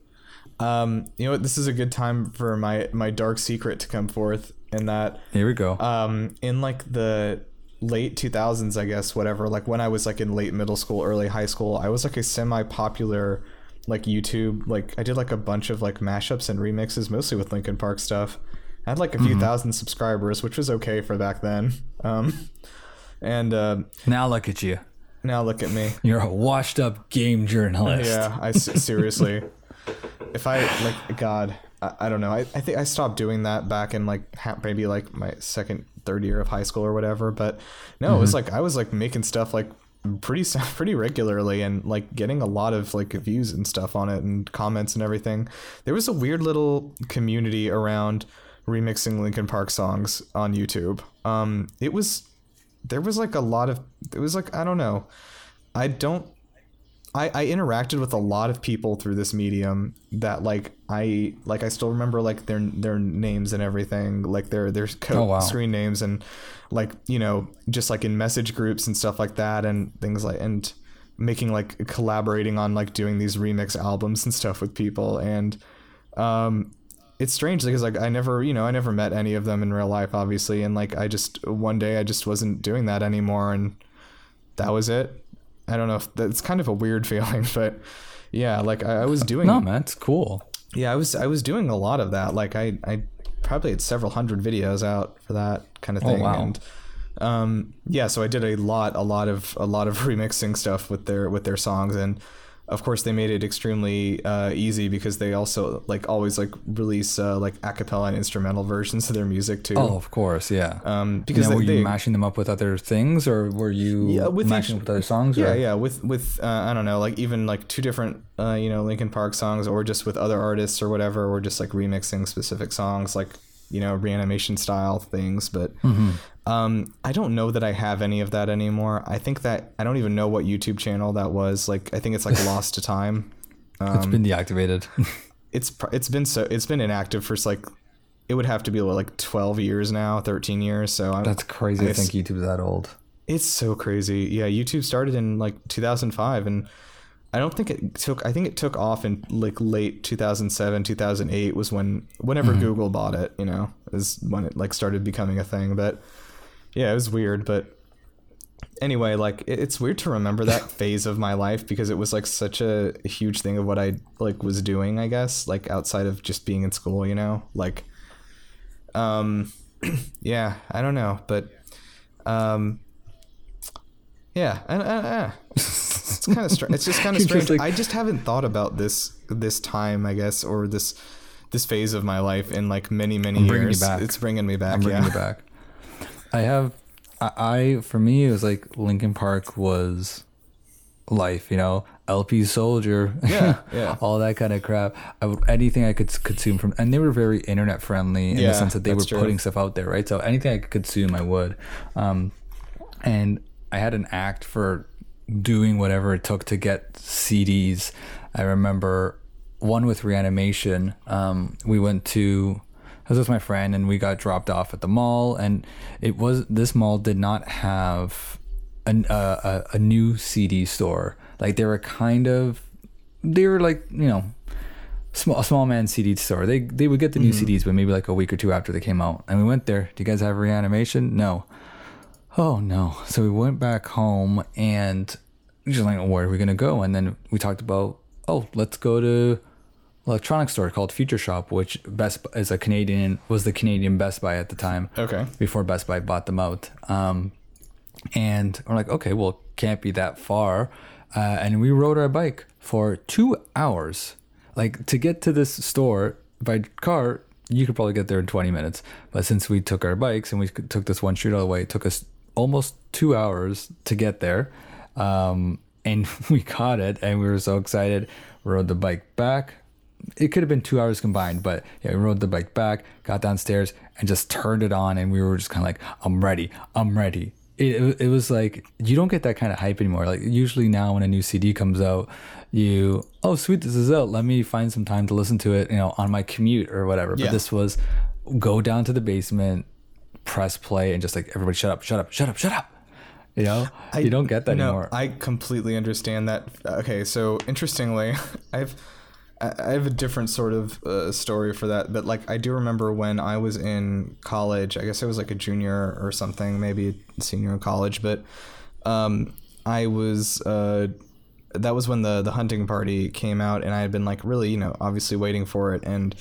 Um, you know what? This is a good time for my my dark secret to come forth. In that, here we go um, in like the late 2000s, I guess, whatever. Like when I was like in late middle school, early high school, I was like a semi-popular like YouTube. Like I did like a bunch of like mashups and remixes, mostly with Linkin Park stuff. I had like a few thousand subscribers, which was okay for back then. Um, and uh, now look at you now look at me. you're a washed up game journalist Yeah, I seriously. if I like, God, I, I don't know. I, I think I stopped doing that back in like ha- maybe like my second, third year of high school or whatever. But no, it was like I was like making stuff like pretty [laughs] pretty regularly and like getting a lot of like views and stuff on it and comments and everything. There was a weird little community around remixing Linkin Park songs on YouTube. Um, it was there was like a lot of it was like I don't know. I don't I, I interacted with a lot of people through this medium that like I like I still remember like their their names and everything like their their co- Oh, wow. screen names and like you know just like in message groups and stuff like that and things like and making like collaborating on like doing these remix albums and stuff with people and um it's strange because like I never you know I never met any of them in real life obviously and like I just one day I just wasn't doing that anymore and that was it. I don't know if that's kind of a weird [laughs] feeling, but yeah, like I, I was doing no man it's cool yeah, I was I was doing a lot of that. Like I I probably had several hundred videos out for that kind of thing. Oh, thing. wow. And um yeah, so I did a lot a lot of a lot of [laughs] remixing stuff with their with their songs and of course they made it extremely uh, easy because they also like always like release uh, like a cappella and instrumental versions of their music too. Oh, of course, yeah. Um, because now, were you they- mashing them up with other things, or were you Yeah, with mashing each- with other songs? Yeah, or? yeah, with with uh, I don't know, like even like two different uh, you know Linkin Park songs, or just with other artists or whatever, or just like remixing specific songs, like you know reanimation style things. But Mm-hmm. um, I don't know that I have any of that anymore. I think that I don't even know what YouTube channel that was. Like I think it's like lost to time. [laughs] It's been deactivated. [laughs] It's it's been so it's been inactive for like it would have to be like twelve years now, thirteen years. So I'm, That's crazy. I, I think YouTube's that old. It's so crazy. Yeah, YouTube started in like 2005 and I don't think it took I think it took off in like late 2007, 2008 was when whenever Google bought it, you know, is when it like started becoming a thing, but yeah, it was weird, but anyway, like it- it's weird to remember that [laughs] phase of my life because it was like such a huge thing of what I like was doing, I guess, like outside of just being in school, you know? Like um [clears throat] yeah, I don't know, but um yeah, I, I, I, it's kind of strange. It's just kind of [laughs] strange. like- I just haven't thought about this this time, I guess, or this this phase of my life in like many many I'm bringing you years. back. It's bringing me back. I'm bringing yeah. you back. I have, I, I for me it was like Linkin Park was life, you know, LP Soldier, Yeah, [laughs] yeah. all that kind of crap. I would anything I could consume from, and they were very internet friendly in Yeah, the sense that they were true. putting stuff out there, right? So anything I could consume, I would. Um, and I had an act for doing whatever it took to get CDs. I remember one with reanimation. Um, we went to I was with my friend and we got dropped off at the mall and it was this mall did not have an, uh, a a new CD store. Like they were kind of they were like you know small small man CD store. They they would get the new CDs, but maybe like a week or two after they came out. And we went there. Do you guys have reanimation? No. Oh no. So we went back home and just like, where are we gonna go? And then we talked about, oh, let's go to electronics store called Future Shop, which Best is a Canadian was the Canadian Best Buy at the time. Okay. Before Best Buy bought them out. Um, and we're like, okay, well, can't be that far. Uh, and we rode our bike for two hours. Like to get to this store by car, you could probably get there in 20 minutes. But since we took our bikes and we took this one street all the way, it took us almost two hours to get there. Um, and [laughs] we caught it and we were so excited. Rode the bike back. It could have been two hours combined, but yeah, we rode the bike back, got downstairs, and just turned it on. And we were just kind of like, I'm ready. I'm ready. It, it, was like, you don't get that kind of hype anymore. Like, usually now when a new CD comes out, you, oh, sweet, this is out. Let me find some time to listen to it, you know, on my commute or whatever. Yeah. But this was go down to the basement, press play, and just like, everybody shut up, shut up, shut up, shut up. You know, you don't get that no, anymore. I completely understand that. Okay, so interestingly, [laughs] I've I I have a different sort of uh, story for that, but like I do remember when I was in college. I guess I was like a junior or something, maybe senior in college, but um, I was. Uh, that was when the the hunting party came out, and I had been like really, you know, obviously waiting for it, and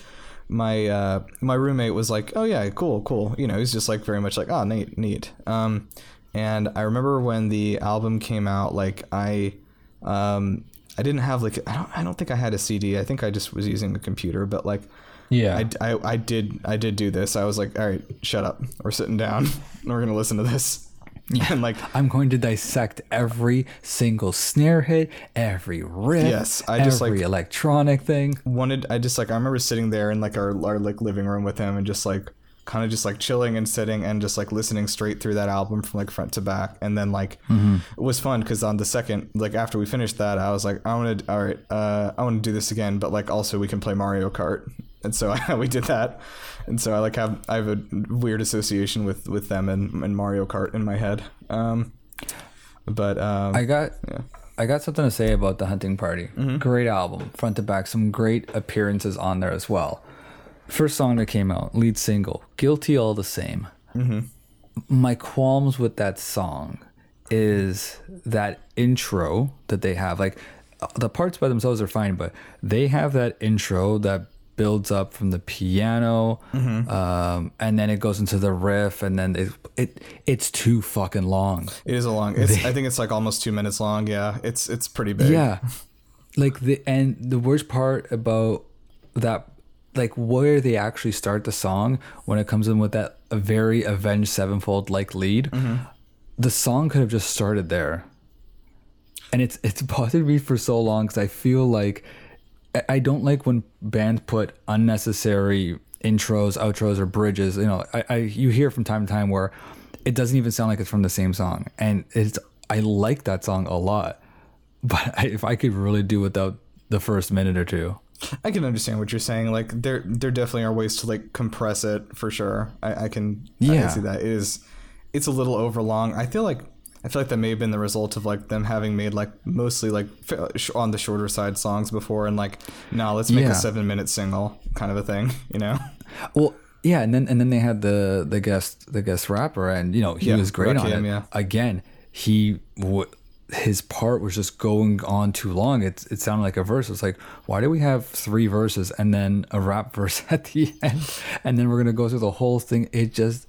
my uh, my roommate was like, "Oh yeah, cool, cool." You know, he's just like very much like, "Oh, neat, neat." Um, and I remember when the album came out, like I, um, I didn't have like I don't I don't think I had a CD. I think I just was using the computer, but like. yeah. I, I, I did I did do this. I was like, all right, shut up. We're sitting down. and [laughs] We're gonna listen to this. [laughs] And like, I'm going to dissect every single snare hit, every riff, Yes, I just, every like- electronic thing. wanted I just like I remember sitting there in like our, our like living room with him and just like kind of just like chilling and sitting and just like listening straight through that album from like front to back and then like Mm-hmm. it was fun because on the second like after we finished that I was like I want to all right uh I want to do this again but like also we can play Mario Kart and so [laughs] we did that and so I like have I have a weird association with with them and, and Mario Kart in my head um but um I got I got something to say about the hunting party. Mm-hmm. Great album, front to back, some great appearances on there as well. First song that came out, lead single, "Guilty All the Same." Mm-hmm. My qualms with that song is that intro that they have. Like the parts by themselves are fine, but they have that intro that builds up from the piano, Mm-hmm. um, and then it goes into the riff, and then it, it it's too fucking long. it is a long it's [laughs] I think it's like almost two minutes long yeah it's it's pretty big Yeah. [laughs] Like the and the worst part about that like where they actually start the song when it comes in with that a very avenged sevenfold like lead, the song could have just started there. And it's it's [laughs] bothered me for so long because I feel like I- I don't like when bands put unnecessary intros, outros, or bridges. You know, I, I you hear from time to time where it doesn't even sound like it's from the same song, and it's I like that song a lot, [laughs] but I, if I could really do without the first minute or two, I can understand what you're saying. Like there, there definitely are ways to like compress it for sure. I, I can, I Yeah. can see that. It is, it's a little overlong. I feel like, I feel like that may have been the result of like them having made like mostly like on the shorter side songs before, and like, no, let's make Yeah. a seven minute single kind of a thing, [laughs] you know? Well, yeah, and then and then they had the the guest the guest rapper, and you know he Yeah, was great on Rakim, it. yeah. Again, he w- his part was just going on too long. It it sounded like a verse. It's like why do we have three verses and then a rap [laughs] verse at the end, and then we're gonna go through the whole thing? It just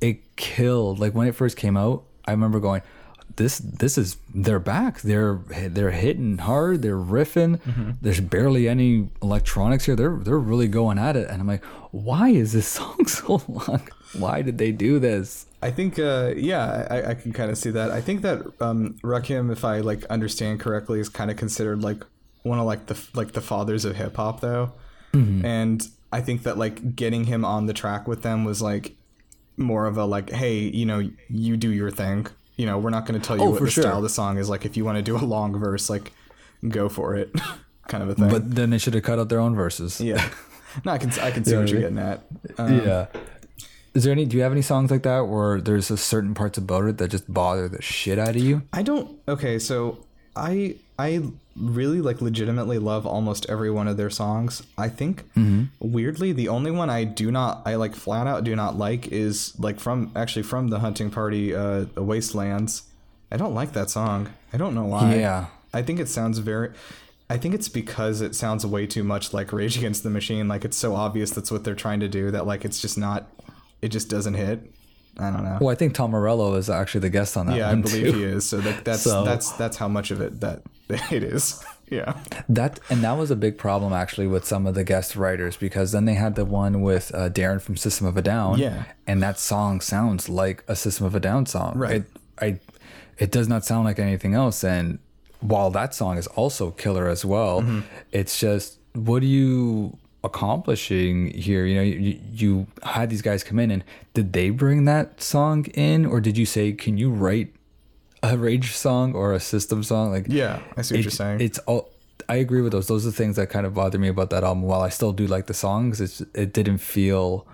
it killed. Like when it first came out, I remember going. This this is they're back. They're they're hitting hard. They're riffing. There's barely any electronics here. They're they're really going at it. And I'm like, why is this [laughs] song so long? Why did they do this? I think, uh, yeah, I, I can kind of see that. I think that um, Rakim, if I like understand correctly, is kind of considered like one of like the like the fathers of hip hop, though. And I think that like getting him on the track with them was like more of a like, hey, you know, you do your thing. You know, we're not going to tell you Oh, what the sure. style of the song is. Like, if you want to do a long verse, like, go for it, [laughs] kind of a thing. But then they should have cut out their own verses. yeah, no, I can I can [laughs] see Yeah, what you're getting at. Um, yeah. Is there any? Do you have any songs like that where there's a certain parts about it that just bother the shit out of you? I don't. Okay, so I I really like legitimately love almost every one of their songs. I think weirdly the only one I do not I like flat out do not like is like from actually from the hunting party uh the wastelands. I don't like that song. I don't know why. Yeah. I think it sounds very I think it's because it sounds way too much like Rage Against the Machine. Like it's so obvious that's what they're trying to do that like it's just not it just doesn't hit. I don't know. Well, I think Tom Morello is actually the guest on that Yeah, I believe too. he is. So that, that's So- that's that's how much of it that [laughs] it is. Yeah. That and that was a big problem actually with some of the guest writers because then they had the one with uh, Daron from System of a Down. Yeah. and that song sounds like a System of a Down song. Right. It, I, it does not sound like anything else. And while that song is also killer as well, Mm-hmm. it's just what do you accomplishing here? You know, you, you had these guys come in and did they bring that song in, or did you say, can you write a Rage song or a System song? Like, Yeah, I see what it- you're saying. It's all. I agree with those. Those are the things that kind of bother me about that album. While I still do like the songs, it's it didn't feel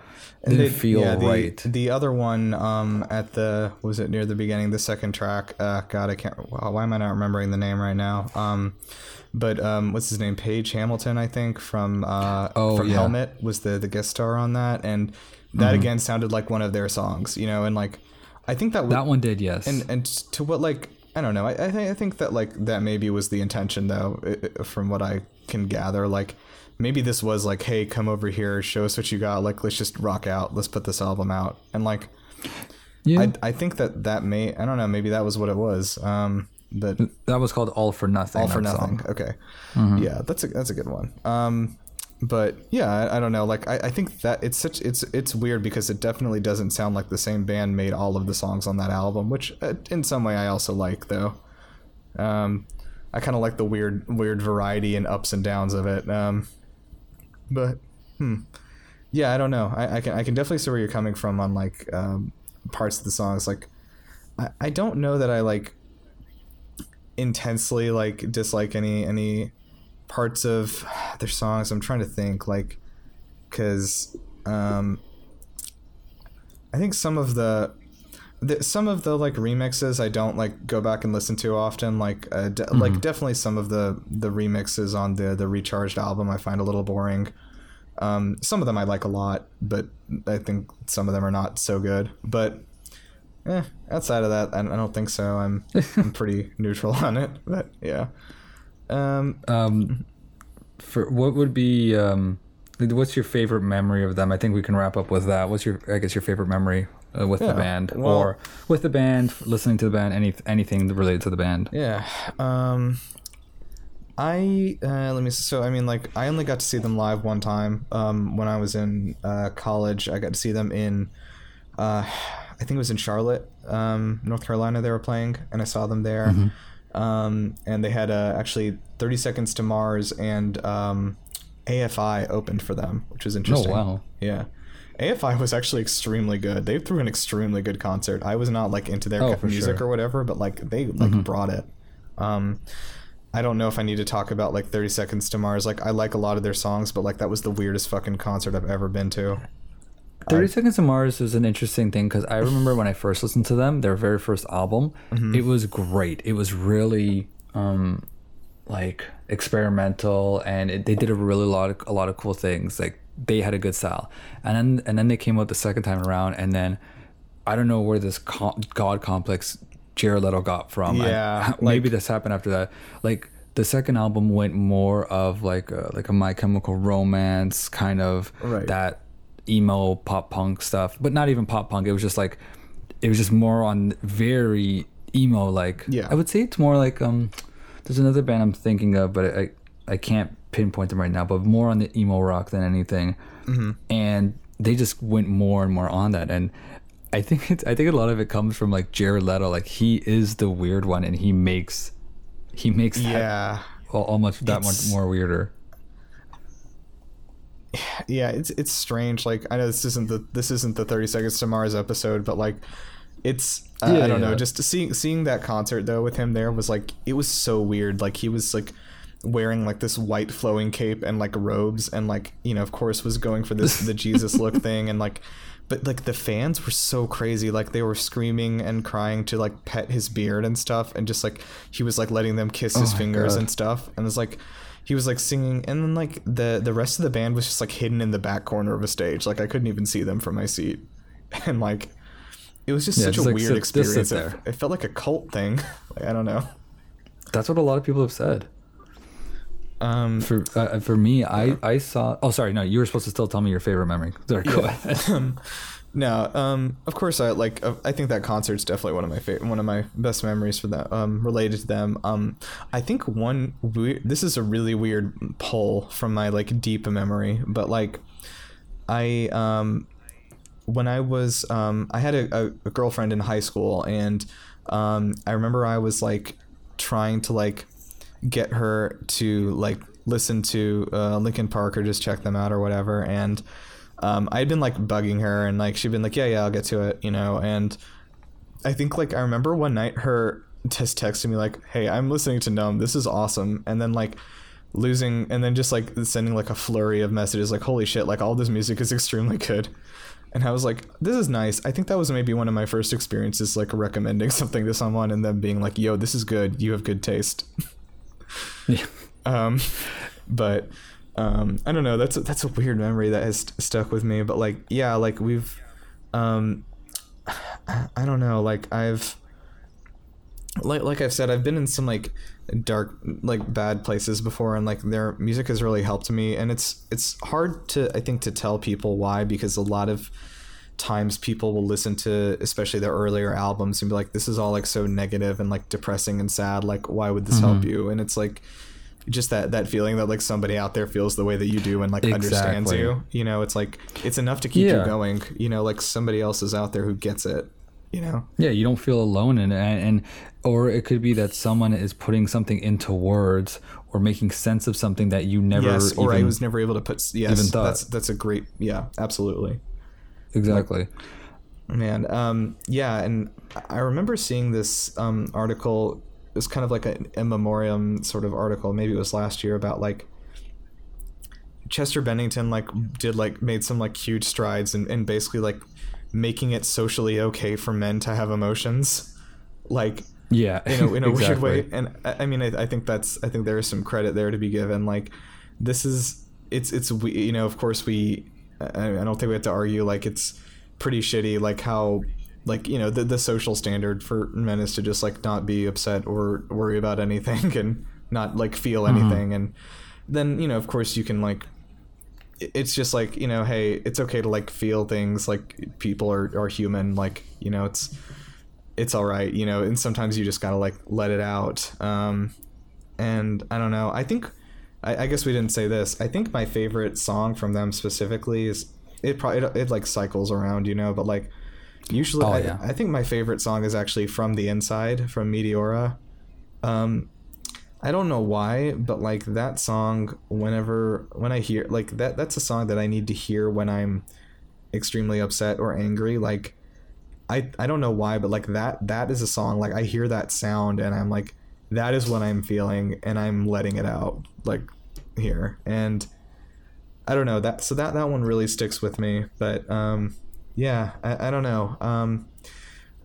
didn't They- feel yeah, the, right. The other one, um, at the was it near the beginning, the second track. Uh, God, I can't. Why am I not remembering the name right now? Um, but um, what's his name? Page Hamilton, I think, from uh, Oh, from yeah. Helmet was the the guest star on that, and that again sounded like one of their songs, you know, and like I think that was, that one did, yes. and and to what like I don't know. I I, think I think that like that maybe was the intention though, from what I can gather. Like maybe this was like, hey, come over here, show us what you got. Like let's just rock out. Let's put this album out. And like yeah, I I think that that may I don't know. Maybe that was what it was. Um, but that was called All for Nothing. all for nothing. song. Okay. Yeah, that's a that's a good one. Um, but yeah, I, I don't know. Like I, I think that it's such it's it's weird because it definitely doesn't sound like the same band made all of the songs on that album, which uh, in some way I also like though. Um, I kind of like the weird weird variety and ups and downs of it. Um, but hmm, yeah, I don't know. I, I can I can definitely see where you're coming from on like um, parts of the songs. Like I, I don't know that I like intensely like dislike any any parts of their songs. I'm trying to think like because um, I think some of the, the some of the like remixes I don't like go back and listen to often. Like uh, de- like definitely some of the the remixes on the the recharged album I find a little boring. Um, some of them I like a lot, but I think some of them are not so good. But eh, outside of that, I, I don't think so. I'm [laughs] I'm pretty neutral on it. But yeah. Um, Um, for what would be um, what's your favorite memory of them? I think we can wrap up with that. What's your I guess your favorite memory uh, with Yeah, the band well- or with the band, listening to the band, any anything related to the band? Yeah. Um I uh let me so I mean like I only got to see them live one time um when I was in uh college. I got to see them in uh I think it was in Charlotte, um North Carolina they were playing and I saw them there. Um and they had uh actually 30 Seconds to Mars and um AFI opened for them, which was interesting. Oh wow. Yeah. AFI was actually extremely good. They threw an extremely good concert. I was not like into their Oh, music sure. or whatever, but like they like brought it. Um I don't know if I need to talk about like 30 Seconds to Mars. Like I like a lot of their songs, but like that was the weirdest fucking concert I've ever been to. 30 Seconds to Mars is an interesting thing because I remember when I first listened to them, their very first album, it was great. It was really um, like experimental, and it, they did a really lot of, a lot of cool things. Like they had a good style, and then and then they came out the second time around, and then I don't know where this co- God complex Jared Leto got from. I- Yeah, [laughs] maybe like- this happened after that. Like the second album went more of like a, like a My Chemical Romance kind of Right. that emo pop punk stuff, but not even pop punk. It was just like it was just more on very emo like. Yeah. I would say it's more like um. There's another band I'm thinking of, but I I can't pinpoint them right now. But more on the emo rock than anything, Mm-hmm. and they just went more and more on that and. I think it's, I think a lot of it comes from like Jared Leto. Like he is the weird one, and he makes he makes that Yeah. al- almost that much more weirder. yeah it's it's strange like i know this isn't the this isn't the 30 seconds to mars episode but like it's uh, Yeah, i don't know just seeing seeing that concert though with him there was like it was so weird like he was like wearing like this white flowing cape and like robes and like you know of course was going for this the jesus look [laughs] thing and like but like the fans were so crazy. Like they were screaming and crying to like pet his beard and stuff and just like he was like letting them kiss his oh my fingers God. and stuff. And it's like he was like singing and then like the the rest of the band was just like hidden in the back corner of a stage. Like i couldn't even see them from my seat. [laughs] And like it was just Yeah, such just, a like, weird sit- experience. It, there. it felt like a cult thing. [laughs] Like, i don't know. That's what a lot of people have said. Um For uh, for me, I I saw. Oh, sorry, no, you were supposed to still tell me your favorite memory. [laughs] Sorry, go ahead. [laughs] no um of course i like uh, i think that concert's definitely one of my favorite one of my best memories for that um related to them um i think one weird this is a really weird pull from my like deep memory but like i um when I was um, I had a, a, a girlfriend in high school and um, I remember I was like trying to like get her to like listen to uh, Linkin Park or just check them out or whatever and um, I'd been like bugging her and like she'd been like yeah yeah I'll get to it you know and I think like I remember one night her just texting me like hey I'm listening to Numb this is awesome and then like losing and then just like sending like a flurry of messages like holy shit like all this music is [laughs] extremely good and I was like, this is nice. I think that was maybe one of my first experiences, like recommending [laughs] something to someone and them being like, yo, this is good. You have good taste. [laughs] Yeah. Um, but um, I don't know. That's a, that's a weird memory that has st- stuck with me. But like, yeah, like we've, um, I don't know. Like I've, like like I've said, I've been in some like dark, like bad places before, and like their music has really helped me. And it's it's hard to I think to tell people why because a lot of times people will listen to especially their earlier albums and be like this is all like so negative and like depressing and sad. Like why would this help mm-hmm. you? And it's like just that that feeling that like somebody out there feels the way that you do and like understands you. You know it's like it's enough to keep Yeah. you going. You know like somebody else is out there who gets it you know? Yeah, you don't feel alone in it, and, and or it could be that someone is putting something into words or making sense of something that you never. yes or i was never able to put yes even thought. that's that's a great yeah absolutely exactly. Man, um, yeah, and I remember seeing this um, article. It was kind of like a in memoriam sort of article. Maybe it was last year about like Chester Bennington like did like made some like huge strides and and basically like making it socially okay for men to have emotions, like yeah, in a, in a exactly. [laughs] weird way. And I, I mean, I, I think that's I think there is some credit there to be given. Like this is it's it's we you know of course we I, don't think we have to argue like it's pretty shitty like how like you know the the social standard for men is to just like not be upset or worry about anything [laughs] and not like feel anything. And then you know of course you can like it's just like you know hey it's okay to like feel things like people are, are human like you know it's it's all right you know and sometimes you just gotta like let it out. Um and i don't know i think I, I guess we didn't say this i think my favorite song from them specifically is it probably it, it like cycles around you know but like usually Oh, I, yeah. I think my favorite song is actually from the inside from meteora um I don't know why, but like that song, whenever when I hear like that, that's a song that I need to hear when I'm extremely upset or angry. Like, I I don't know why, but like that that is a song. Like I hear that sound and I'm like, that is what I'm feeling, and I'm letting it out like here. And I don't know that so that that one really sticks with me. But um, yeah, I, I don't know. Um,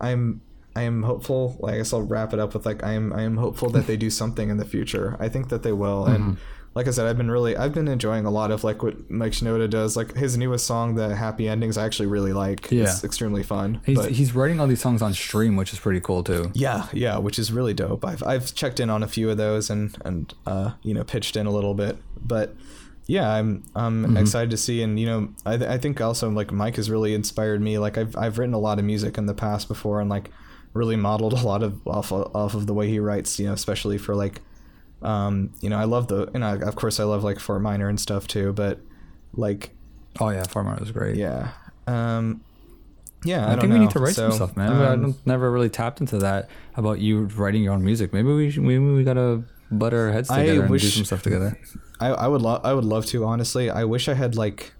I'm I am hopeful. Like, I guess I'll wrap it up with like I am I am hopeful that they do something in the future. I think that they will, and like I said, I've been really, I've been enjoying a lot of like what Mike Shinoda does. Like his newest song, the Happy Endings, I actually really like. Yeah. It's extremely fun. He's but- he's writing all these songs on stream, which is pretty cool too. yeah, yeah, which is really dope. I've I've checked in on a few of those and and uh, you know pitched in a little bit, but yeah, I'm I'm Mm-hmm. excited to see. And you know, I th- I think also like Mike has really inspired me. Like I've I've written a lot of music in the past before, and like really modeled a lot of off of, off of the way he writes. You know, especially for like, um, you know, I love the and I, of course I love like Fort Minor and stuff too, but like Oh yeah, Fort Minor was great. yeah. Um, yeah, I, I, don't think know. we need to write some stuff, man. I um, don't, never really tapped into that about you writing your own music. Maybe we should, maybe we gotta butt our heads I together and do some stuff together. I, I would love I would love to honestly. I wish I had like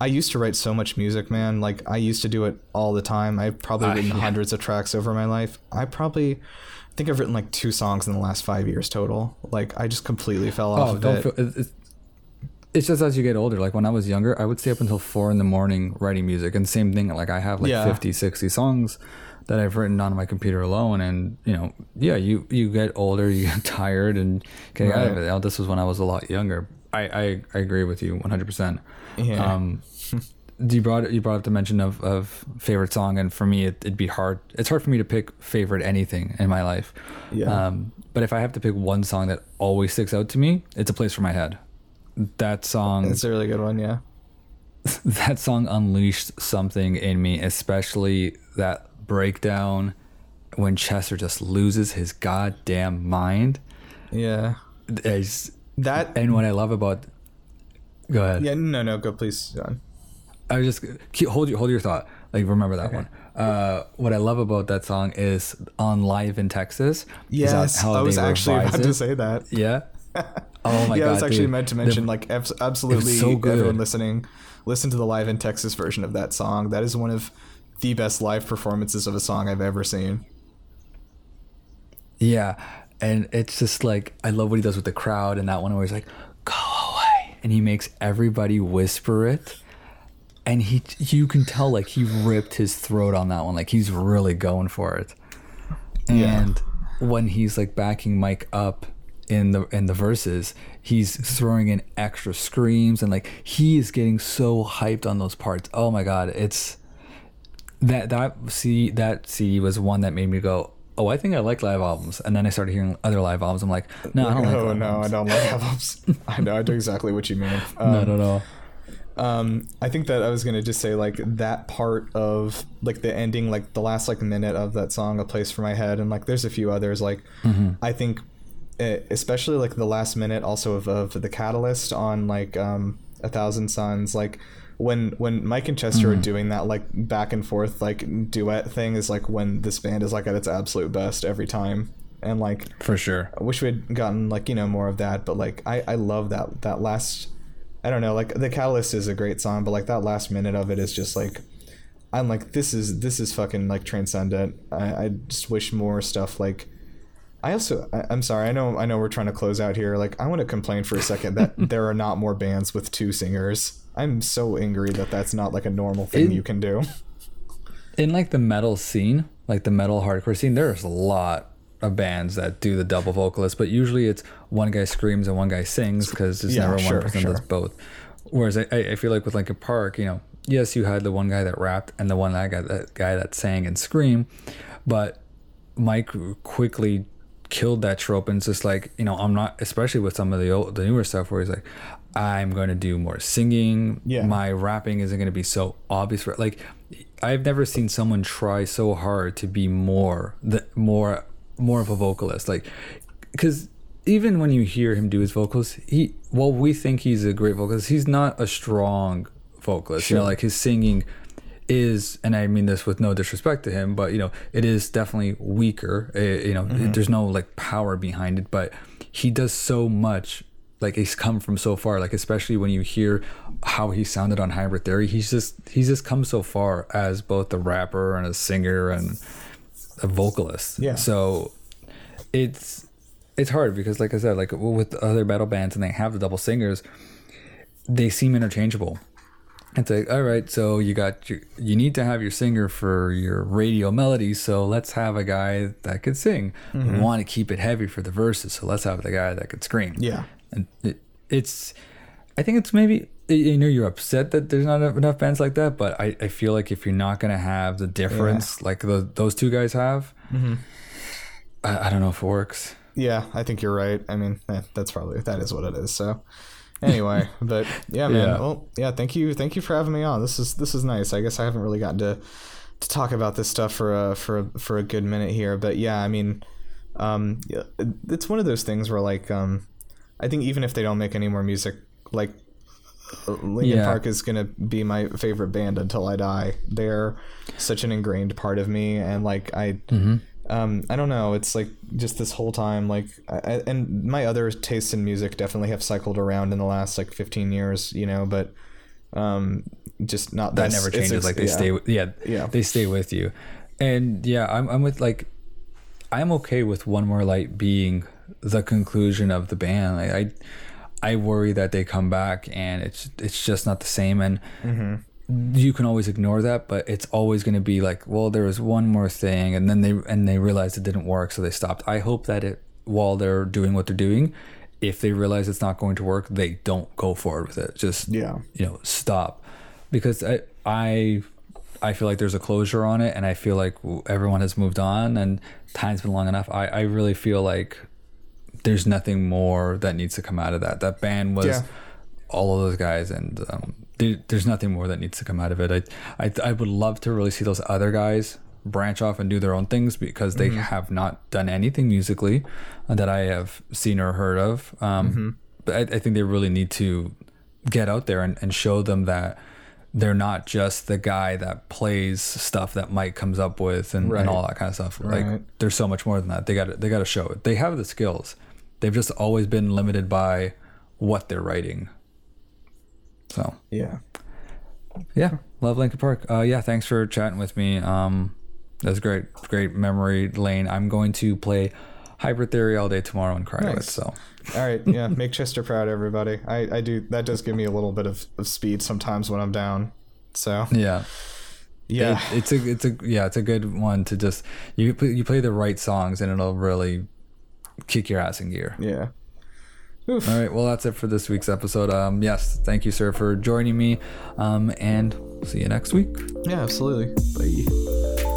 I used to write so much music, man. Like I used to do it all the time. I've probably Ah, written yeah. hundreds of tracks over my life. I probably think I've written like two songs in the last five years total. Like I just completely fell off Oh, of don't it. feel. It's, it's just as you get older. Like when I was younger, I would stay up until four in the morning writing music, and same thing. Like I have like Yeah. 50, 60 songs that I've written on my computer alone, and you know, yeah, you you get older, you get [laughs] tired, and get out of it. Now, this was when I was a lot younger. I I, I agree with you one hundred percent. Um, You brought you brought up the mention of, of favorite song, and for me, it, it'd be hard. It's hard for me to pick favorite anything in my life. Yeah. Um, but if I have to pick one song that always sticks out to me, it's a place for my head. That song, It's a really good one, yeah. [laughs] that song unleashed something in me, especially that breakdown when Chester just loses his goddamn mind. Yeah. It's- That and what I love about, go ahead. Yeah, no, no, go please, John. I was just keep, hold your hold your thought. Like remember that one. Uh, what I love about that song is on live in Texas. Yes, how I was actually about to say that. Yeah. [laughs] Oh my yeah, god. I was actually dude. meant to The- mention like absolutely so good. everyone listening, listen to the live in Texas version of that song. That is one of the best live performances of a song I've ever seen. Yeah, and it's just like I love what he does with the crowd, and that one where he's like, "Go away," and he makes everybody whisper it, and he you can tell like he ripped his throat on that one, like he's really going for it. Yeah. And when he's like backing Mike up in the in the verses, he's throwing in extra screams and like he is getting so hyped on those parts. Oh my god, it's that that CD that CD was one that made me go, oh, I think I like live albums. And then I started hearing other live albums. I'm like, no, I don't like [laughs] oh no, I don't like [laughs] albums. I know, I know exactly what you mean. Um, Not at all. Um i think that i was gonna just say like that part of like the ending like the last like minute of that song a place for my head and like there's a few others like i think eh, especially like the last minute also of, of the catalyst on like um a thousand suns like when when mike and chester are doing that like back and forth like duet thing is like when this band is like at its absolute best every time. And like For sure. I wish we had gotten like you know more of that, but like I I love that that last I don't know like the Catalyst is a great song, but like that last minute of it is just like I'm like this is this is fucking like transcendent. I, I just wish more stuff like. I also I, I'm sorry I know I know we're trying to close out here. Like I want to complain for a second that [laughs] there are not more bands with two singers. I'm so angry that that's not like a normal thing It- you can do. In like the metal scene, like the metal hardcore scene, there's a lot of bands that do the double vocalist, but usually it's one guy screams and one guy sings because there's Yeah, never sure, one person sure. does both. Whereas I, I feel like with Linkin Park, you know, yes, you had the one guy that rapped and the one that guy that guy that sang and screamed, but Mike quickly killed that trope and it's just like you know I'm not especially with some of the old, the newer stuff where he's like I'm going to do more singing Yeah. my rapping isn't going to be so obvious like I've never seen someone try so hard to be more the more more of a vocalist like because even when you hear him do his vocals he well we think he's a great vocalist. He's not a strong vocalist. You know like his singing is and i mean this with no disrespect to him but you know it is definitely weaker. Uh, you know there's no like power behind it but he does so much like he's come from so far like especially when you hear how he sounded on hybrid theory he's just he's just come so far as both a rapper and a singer and a vocalist. Yeah. so it's it's hard because like i said like with other metal bands and they have the double singers they seem interchangeable. It's like all right so you got your, you need to have your singer for your radio melodies so let's have a guy that could sing. Mm-hmm. We want to keep it heavy for the verses so let's have the guy that could scream. Yeah. and it, it's I think it's maybe you know you're upset that there's not enough bands like that, but I, I feel like if you're not gonna have the difference like the, those two guys have, Mm-hmm. I, I don't know if it works. Yeah, I think you're right. I mean, eh, that's probably that is what it is. So, anyway, [laughs] but yeah, man. Yeah. Well, yeah. Thank you, thank you for having me on. This is this is nice. I guess I haven't really gotten to to talk about this stuff for a for a, for a good minute here. But yeah, I mean, um, yeah, it's one of those things where like, um, I think even if they don't make any more music, like. Linkin Yeah. Park is gonna be my favorite band until I die. They're such an ingrained part of me, and like I, um, I don't know. It's like just this whole time, like, I, and my other tastes in music definitely have cycled around in the last like 15 years, you know, but, um, just not That this. never changes. ex- like they yeah. stay with yeah, Yeah. they stay with you. And yeah, I'm I'm with like I'm okay with One More Light being the conclusion of the band. Like, I I worry that they come back and it's it's just not the same and mm-hmm. you can always ignore that, but it's always going to be like, well, there was one more thing, and then they and they realized it didn't work, so they stopped. I hope that it while they're doing what they're doing, if they realize it's not going to work, they don't go forward with it. Just Yeah. you know, stop, because I I I feel like there's a closure on it, and I feel like everyone has moved on, and time's been long enough. I I really feel like there's nothing more that needs to come out of that. That band was Yeah. all of those guys, and um, there, there's nothing more that needs to come out of it. I, I I would love to really see those other guys branch off and do their own things because they have not done anything musically that I have seen or heard of. Um, But I, I think they really need to get out there and, and show them that they're not just the guy that plays stuff that Mike comes up with and, Right. and all that kind of stuff. Right. Like there's so much more than that. They got they got to show it. They have the skills. They've just always been limited by what they're writing. So Yeah. yeah, love Linkin Park. Uh, yeah, thanks for chatting with me. Um, that's great, great memory lane. I'm going to play Hybrid Theory all day tomorrow in Cryo. Nice. So All right. Yeah. [laughs] Make Chester proud, everybody. I, I do. That does give me a little bit of, of speed sometimes when I'm down. So, yeah, yeah. It- it's a it's a yeah, it's a good one to just you you play the right songs and it'll really kick your ass in gear. yeah. Oof. All right, well that's it for this week's episode. Um, yes, thank you, sir, for joining me. Um, and see you next week. Yeah, absolutely. Bye.